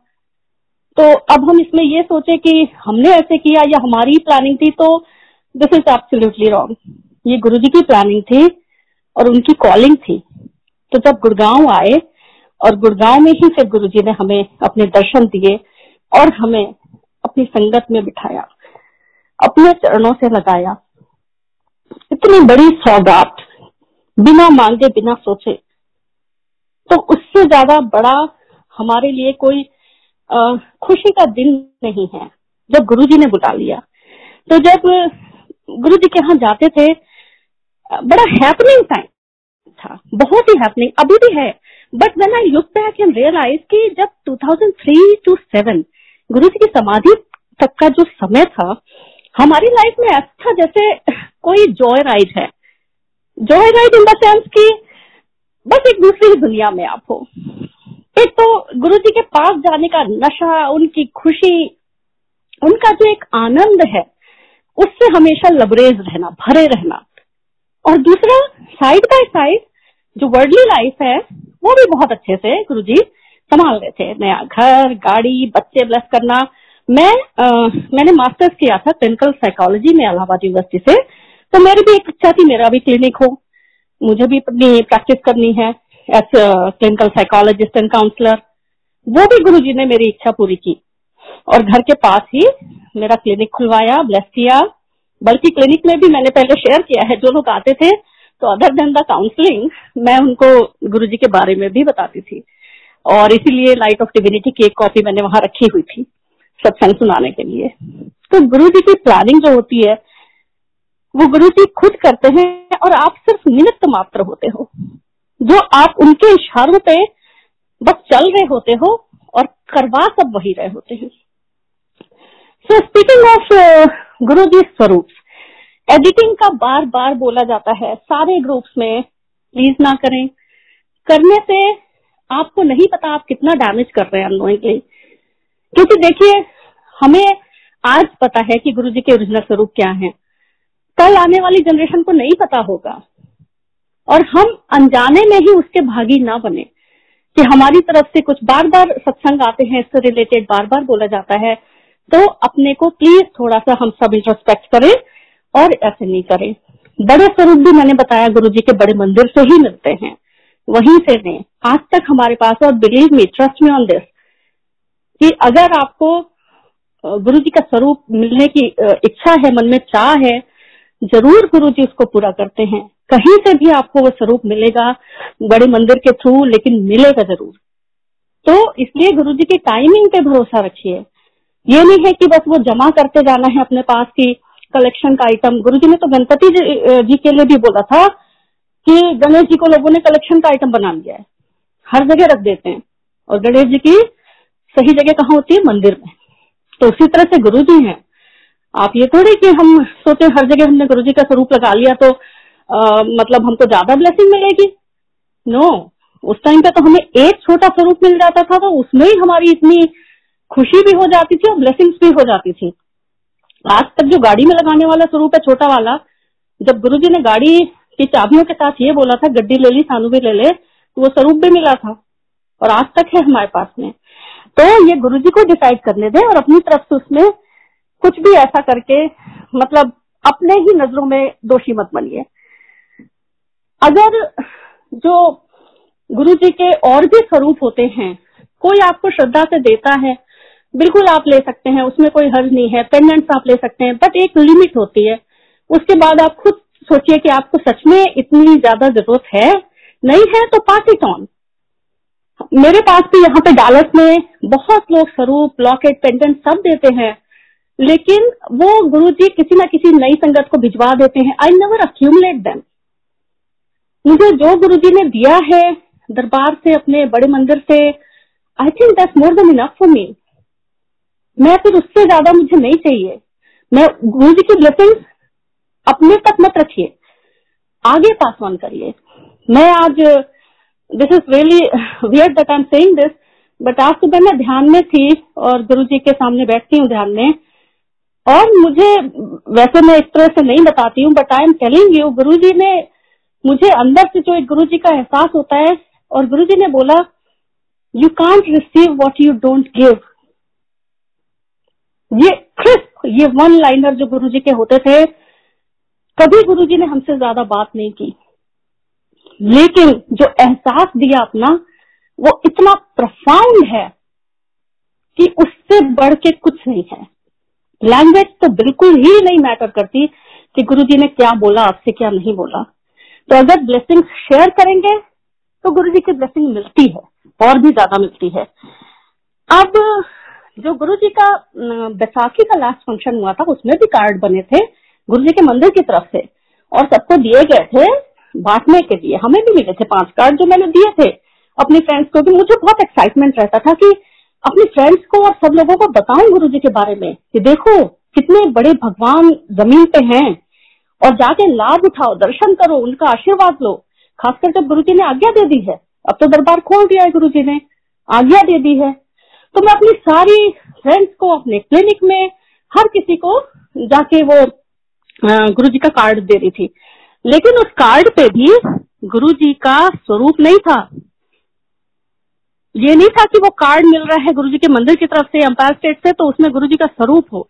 तो अब हम इसमें ये सोचे कि हमने ऐसे किया या हमारी प्लानिंग थी तो दिस इज़ एब्सोल्युटली रॉन्ग ये गुरु जी की प्लानिंग थी और उनकी कॉलिंग थी। तो जब गुड़गांव आए और गुड़गांव में ही फिर गुरु जी ने हमें अपने दर्शन दिए और हमें अपनी संगत में बिठाया, अपने चरणों से लगाया। इतनी बड़ी सौगात बिना मांगे बिना सोचे। तो उससे ज़्यादा बड़ा हमारे लिए कोई आ, खुशी का दिन नहीं है जब गुरु जी ने बुला लिया। तो जब गुरु जी के यहाँ जाते थे बड़ा हैपनिंग टाइम था बहुत ही हैपनिंग अभी भी है। But when I look back and realise कि जब 2003 टू 7 गुरु जी की समाधि तक का जो समय था हमारी लाइफ में ऐसा जैसे कोई जॉय राइड है। Joy ride in the sense की बस एक दूसरी दुनिया में आप हो। एक तो गुरु जी के पास जाने का नशा उनकी खुशी उनका जो एक आनंद है उससे हमेशा लबरेज रहना भरे रहना। और दूसरा साइड बाय साइड जो वर्ल्डली लाइफ है वो भी बहुत अच्छे से गुरु जी संभाल रहे थे। नया घर गाड़ी बच्चे ब्लेस करना। मैं आ, मैंने मास्टर्स किया था क्लिनिकल साइकोलॉजी में इलाहाबाद यूनिवर्सिटी से। तो मेरी भी एक इच्छा थी, मेरा भी क्लिनिक हो। मुझे भी अपनी प्रैक्टिस करनी है as clinical psychologist and counsellor वो भी गुरु जी ने मेरी इच्छा पूरी की। और घर के पास ही मेरा क्लिनिक खुलवाया ब्लेस किया। बल्कि क्लिनिक में भी मैंने पहले शेयर किया है, जो लोग आते थे तो अदर देन द काउंसलिंग मैं उनको गुरु जी के बारे में भी बताती थी। और इसीलिए लाइट ऑफ़ डिविनिटी की एक कॉपी मैंने वहाँ रखी हुई थी, सत्संग सुनाने के लिए। तो गुरु जी की प्लानिंग जो होती है वो गुरु जी खुद करते हैं और आप सिर्फ़ निमित्त मात्र होते हो। जो आप उनके इशारों पे बस चल रहे होते हो और करवा सब वही रहे होते हैं। सो स्पीकिंग ऑफ़ गुरु जी स्वरूप एडिटिंग का बार बार बोला जाता है। सारे ग्रुप्स में प्लीज़ ना करें। करने से आपको नहीं पता आप कितना डैमेज कर रहे हैं अनोइंगली क्योंकि देखिए, हमें आज पता है कि गुरु जी के ओरिजिनल स्वरूप क्या है। कल आने वाली जनरेशन को नहीं पता होगा। और हम अनजाने में ही उसके भागी ना बने। कि हमारी तरफ़ से कुछ बार बार सत्संग आते हैं, इससे रिलेटेड बार बार बोला जाता है। तो अपने को प्लीज़ थोड़ा सा हम सब इंट्रोस्पेक्ट करें और ऐसे नहीं करें। बड़े स्वरूप भी मैंने बताया गुरु जी के बड़े मंदिर से ही मिलते हैं। वहीं से लें आज तक हमारे पास और believe me trust me on this कि अगर आपको गुरु जी का स्वरूप मिलने की इच्छा है, मन में चाह है ज़रूर गुरु जी उसको पूरा करते हैं। कहीं से भी आपको वो स्वरूप मिलेगा, बड़े मंदिर के थ्रू, लेकिन मिलेगा ज़रूर। तो इसलिए गुरु जी की टाइमिंग पे भरोसा रखिए। ये नहीं है कि बस वो जमा करते जाना है अपने पास की कलेक्शन का आइटम गुरु जी ने तो गणपति जी के लिए भी बोला था कि गणेश जी को लोगों ने कलेक्शन का आइटम बना लिया है। हर जगह रख देते हैं। और गणेश जी की सही जगह कहाँ होती है? मंदिर में। तो उसी तरह से गुरु जी हैं। आप ये थोड़ी कि हम सोचे हर जगह हमने गुरु जी का स्वरूप लगा लिया तो आ, मतलब हमको ज़्यादा ब्लेसिंग मिलेगी? No no. उस टाइम पे तो हमें एक छोटा स्वरूप मिल जाता था तो उसमें ही हमारी इतनी खुशी भी हो जाती थी और ब्लेसिंग्स भी हो जाती थी। आज तक जो गाड़ी में लगाने वाला स्वरूप है छोटा वाला जब गुरु जी ने गाड़ी की चाबियों के साथ ये बोला था गड्डी ले ली सानू भी ले ले तो वो स्वरूप भी मिला था। और आज तक है हमारे पास में। तो ये गुरु जी को डिसाइड करने दें और अपनी तरफ़ से उसमें कुछ भी ऐसा करके मतलब अपने ही नज़रों में दोषी मत बनिए। अगर जो गुरु जी के और भी स्वरूप होते हैं, कोई आपको श्रद्धा से देता है, बिल्कुल आप ले सकते हैं, उसमें कोई हर्ज नहीं है पेंडेंट्स आप ले सकते हैं बट एक लिमिट होती है। उसके बाद आप खुद सोचिए कि आपको सच में इतनी ज़्यादा ज़रूरत है, नहीं है तो पास इट ऑन मेरे पास भी यहाँ पे डालस में बहुत लोग स्वरूप लॉकेट पेंडेंट सब देते हैं। लेकिन वो गुरु जी किसी ना किसी नई संगत को भिजवा देते हैं। आई नेवर अक्यूमलेट देम मुझे जो गुरु जी ने दिया है दरबार से, अपने बड़े मंदिर से I think that's more than enough for me मैं फिर उससे ज़्यादा मुझे नहीं चाहिए। मैं गुरु जी की ब्लेसिंग अपने तक मत रखिए। आगे पास ऑन करिए। मैं आज this is really weird that I am saying this but आज सुबह मैं ध्यान में थी और गुरु जी के सामने बैठती हूँ ध्यान में। और मुझे, वैसे मैं इस तरह से नहीं बताती हूँ but I am telling you Guru ji ने मुझे अंदर से जो एक गुरु जी का एहसास होता है, और गुरु जी ने बोला you can't receive what you don't give ये क्रिस्प ये वन लाइनर जो गुरु जी के होते थे, कभी गुरु जी ने हमसे ज़्यादा बात नहीं की। लेकिन जो एहसास दिया अपना, वो इतना प्रफाउंड है कि उससे बढ़ के कुछ नहीं है। लैंग्वेज तो बिल्कुल ही नहीं मैटर करती कि गुरु जी ने क्या बोला, आपसे क्या नहीं बोला। तो अगर ब्लेसिंग शेयर करेंगे तो गुरु जी की ब्लेसिंग मिलती है, और भी ज़्यादा मिलती है। अब जो गुरु जी का बैसाखी का लास्ट फ़ंक्शन हुआ था, उसमें भी कार्ड बने थे गुरु जी के मंदिर की तरफ़ से। और सबको दिए गए थे बांटने के लिए। हमें भी मिले थे पाँच कार्ड जो मैंने दिए थे। अपने फ्रेंड्स को भी। मुझे बहुत एक्साइटमेंट रहता था कि अपने फ्रेंड्स को और सब लोगों को बताऊँ गुरु जी के बारे में कि देखो, कितने बड़े भगवान ज़मीन पे हैं और जाके लाभ उठाओ, दर्शन करो, उनका आशीर्वाद लो। खासकर जब गुरु जी ने आज्ञा दे दी है, अब तो दरबार खोल दिया है गुरु जी ने, आज्ञा दे दी है। तो मैं अपनी सारी फ्रेंड्स को अपने क्लिनिक में हर किसी को जाके वो गुरु जी का कार्ड दे रही थी। लेकिन उस कार्ड पे भी गुरु जी का स्वरूप नहीं था। ये नहीं था कि वो कार्ड मिल रहा है गुरु जी के मंदिर की तरफ़ से अंपायर स्टेट से तो उसमें गुरु जी का स्वरूप हो।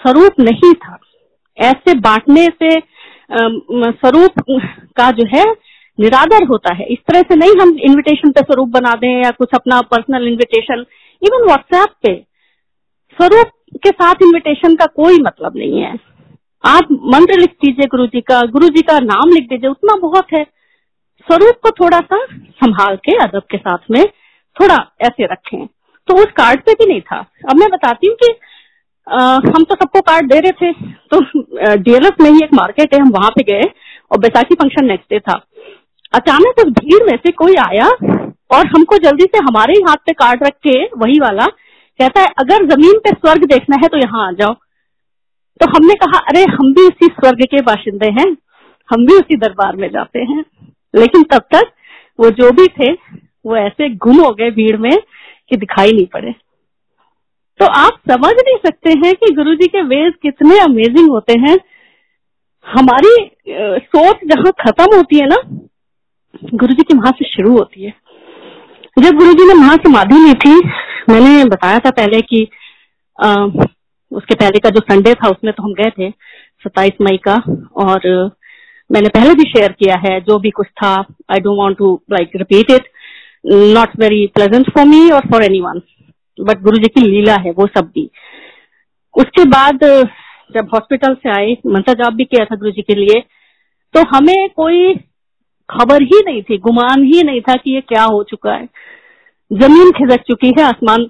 स्वरूप नहीं था। ऐसे बांटने से स्वरूप का जो है, निरादर होता है। इस तरह से नहीं हम इनविटेशन पे स्वरूप बना दें या कुछ अपना पर्सनल इनविटेशन इवन व्हाट्सएप पे स्वरूप के साथ इनविटेशन का कोई मतलब नहीं है। आप मंत्र लिख दीजिए गुरु जी का गुरु जी का नाम लिख दीजिए, उतना बहुत है। स्वरूप को थोड़ा सा संभाल के, अदब के साथ में थोड़ा ऐसे रखें। तो उस कार्ड पे भी नहीं था। अब मैं बताती हूँ कि आ, हम तो सबको कार्ड दे रहे थे। तो डीएलएफ में ही एक मार्केट है हम वहाँ पे गए और बैसाखी फ़ंक्शन नेक्स्ट डे था। अचानक उस भीड़ में से कोई आया और हमको जल्दी से हमारे ही हाथ पे कार्ड रख के वही वाला कहता है अगर ज़मीन पे स्वर्ग देखना है तो यहाँ आ जाओ। तो हमने कहा अरे हम भी उसी स्वर्ग के बाशिंदे हैं। हम भी उसी दरबार में जाते हैं। लेकिन तब तक वो जो भी थे वो ऐसे गुम हो गए भीड़ में कि दिखाई नहीं पड़े। तो आप समझ नहीं सकते हैं कि गुरु जी के वेज कितने अमेजिंग होते हैं। हमारी सोच जहाँ खत्म होती है ना गुरु जी की वहाँ से शुरू होती है। जब गुरु जी ने महासमाधि ली थी मैंने बताया था पहले कि आ, उसके पहले का जो संडे था उसमें तो हम गए थे सत्ताईस मई का और मैंने पहले भी शेयर किया है जो भी कुछ था I don't want to like repeat it not very pleasant for me और फॉर एनी वन बट गुरु जी की लीला है, वो सब भी। उसके बाद, जब हॉस्पिटल से आए मंत्र जाप भी किया था गुरु जी के लिए तो हमें कोई खबर ही नहीं थी, गुमान ही नहीं था कि ये क्या हो चुका है। ज़मीन खिसक चुकी है, आसमान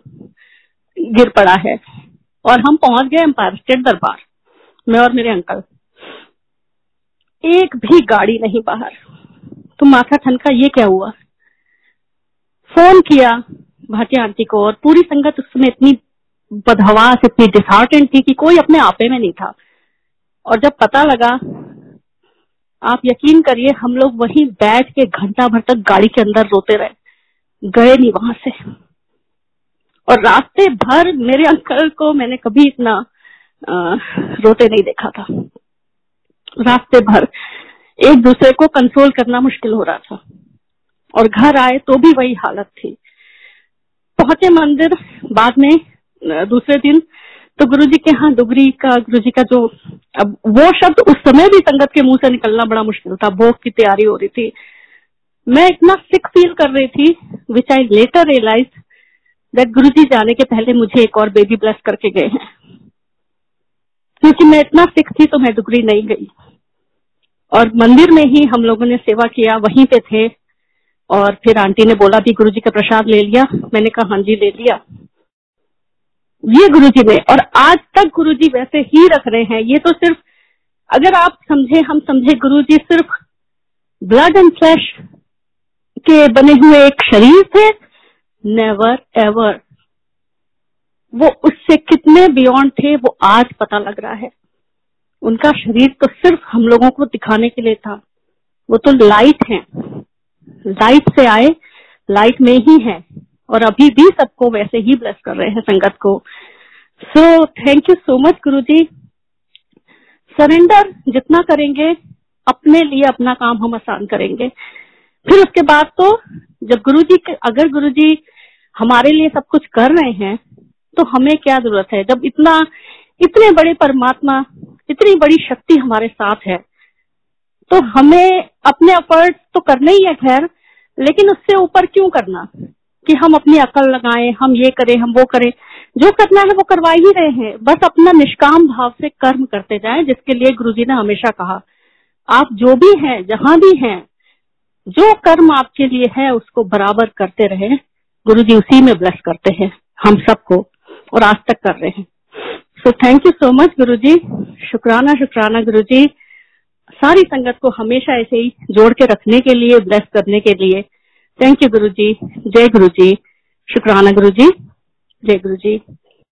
गिर पड़ा है। और हम पहुँच गए एम्पायर स्टेट दरबार, मैं और मेरे अंकल। एक भी गाड़ी नहीं बाहर। तो माथा ठनका, ये क्या हुआ? फ़ोन किया भाटिया आंटी को और पूरी संगत उस समय इतनी बदहवास इतनी डिसहार्टेंड थी कि कोई अपने आपे में नहीं था। और जब पता लगा आप यकीन करिए हम लोग वहीं बैठ के घंटा भर तक गाड़ी के अंदर रोते रहे। गए नहीं वहाँ से। और रास्ते भर मेरे अंकल को मैंने कभी इतना आ, रोते नहीं देखा था। रास्ते भर एक दूसरे को कंट्रोल करना मुश्किल हो रहा था। और घर आए तो भी वही हालत थी। पहुँचे मंदिर बाद में दूसरे दिन तो गुरु जी के यहाँ डुगरी का गुरु जी का जो, अब वो शब्द उस समय भी संगत के मुँह से निकलना बड़ा मुश्किल था, भोग की तैयारी हो रही थी। मैं इतना सिक फील कर रही थी which I later realise that Guru ji जाने के पहले मुझे एक और बेबी ब्लस करके गए हैं। क्योंकि मैं इतना सिक थी तो मैं डुगरी नहीं गई। और मंदिर में ही हम लोगों ने सेवा किया, वहीं पे थे। और फिर आंटी ने बोला भी गुरुजी का प्रसाद ले लिया। मैंने कहा हाँ जी, ले लिया। ये गुरुजी ने, और आज तक गुरुजी वैसे ही रख रहे हैं। ये तो सिर्फ़, अगर आप समझे, हम समझे, गुरुजी सिर्फ़ ब्लड एंड फ्लैश के बने हुए एक शरीर थे। नेवर एवर वो उससे कितने बियॉन्ड थे, वो आज पता लग रहा है। उनका शरीर तो सिर्फ़ हम लोगों को दिखाने के लिए था। वो तो लाइट है। लाइट से आए लाइट में ही है। और अभी भी सबको वैसे ही ब्लेस कर रहे हैं संगत को। So thank you so much Guru ji. Surrender जितना करेंगे, अपने लिए अपना काम हम आसान करेंगे। फिर उसके बाद तो जब गुरु जी अगर गुरु जी हमारे लिए सब कुछ कर रहे हैं तो हमें क्या ज़रूरत है? जब इतना, इतने बड़े परमात्मा, इतनी बड़ी शक्ति हमारे साथ है तो हमें अपने एफर्ट तो करने ही है, खैर, लेकिन उससे ऊपर क्यों करना? कि हम अपनी अकल लगाएँ, हम ये करें, हम वो करें। जो करना है वो करवा ही रहे हैं। बस अपना निष्काम भाव से कर्म करते जाएँ, जिसके लिए गुरुजी ने हमेशा कहा। आप जो भी हैं, जहाँ भी हैं, जो कर्म आपके लिए है, उसको बराबर करते रहे। गुरु जी उसी में ब्लेस करते हैं, हम सबको, और आज तक कर रहे हैं। So thank you so much Guru ji शुक्राना शुक्राना गुरु जी सारी संगत को हमेशा ऐसे ही जोड़ के रखने के लिए ब्लेस करने के लिए। थैंक यू गुरु जी जय गुरु जी शुक्राना गुरु जी जय गुरु जी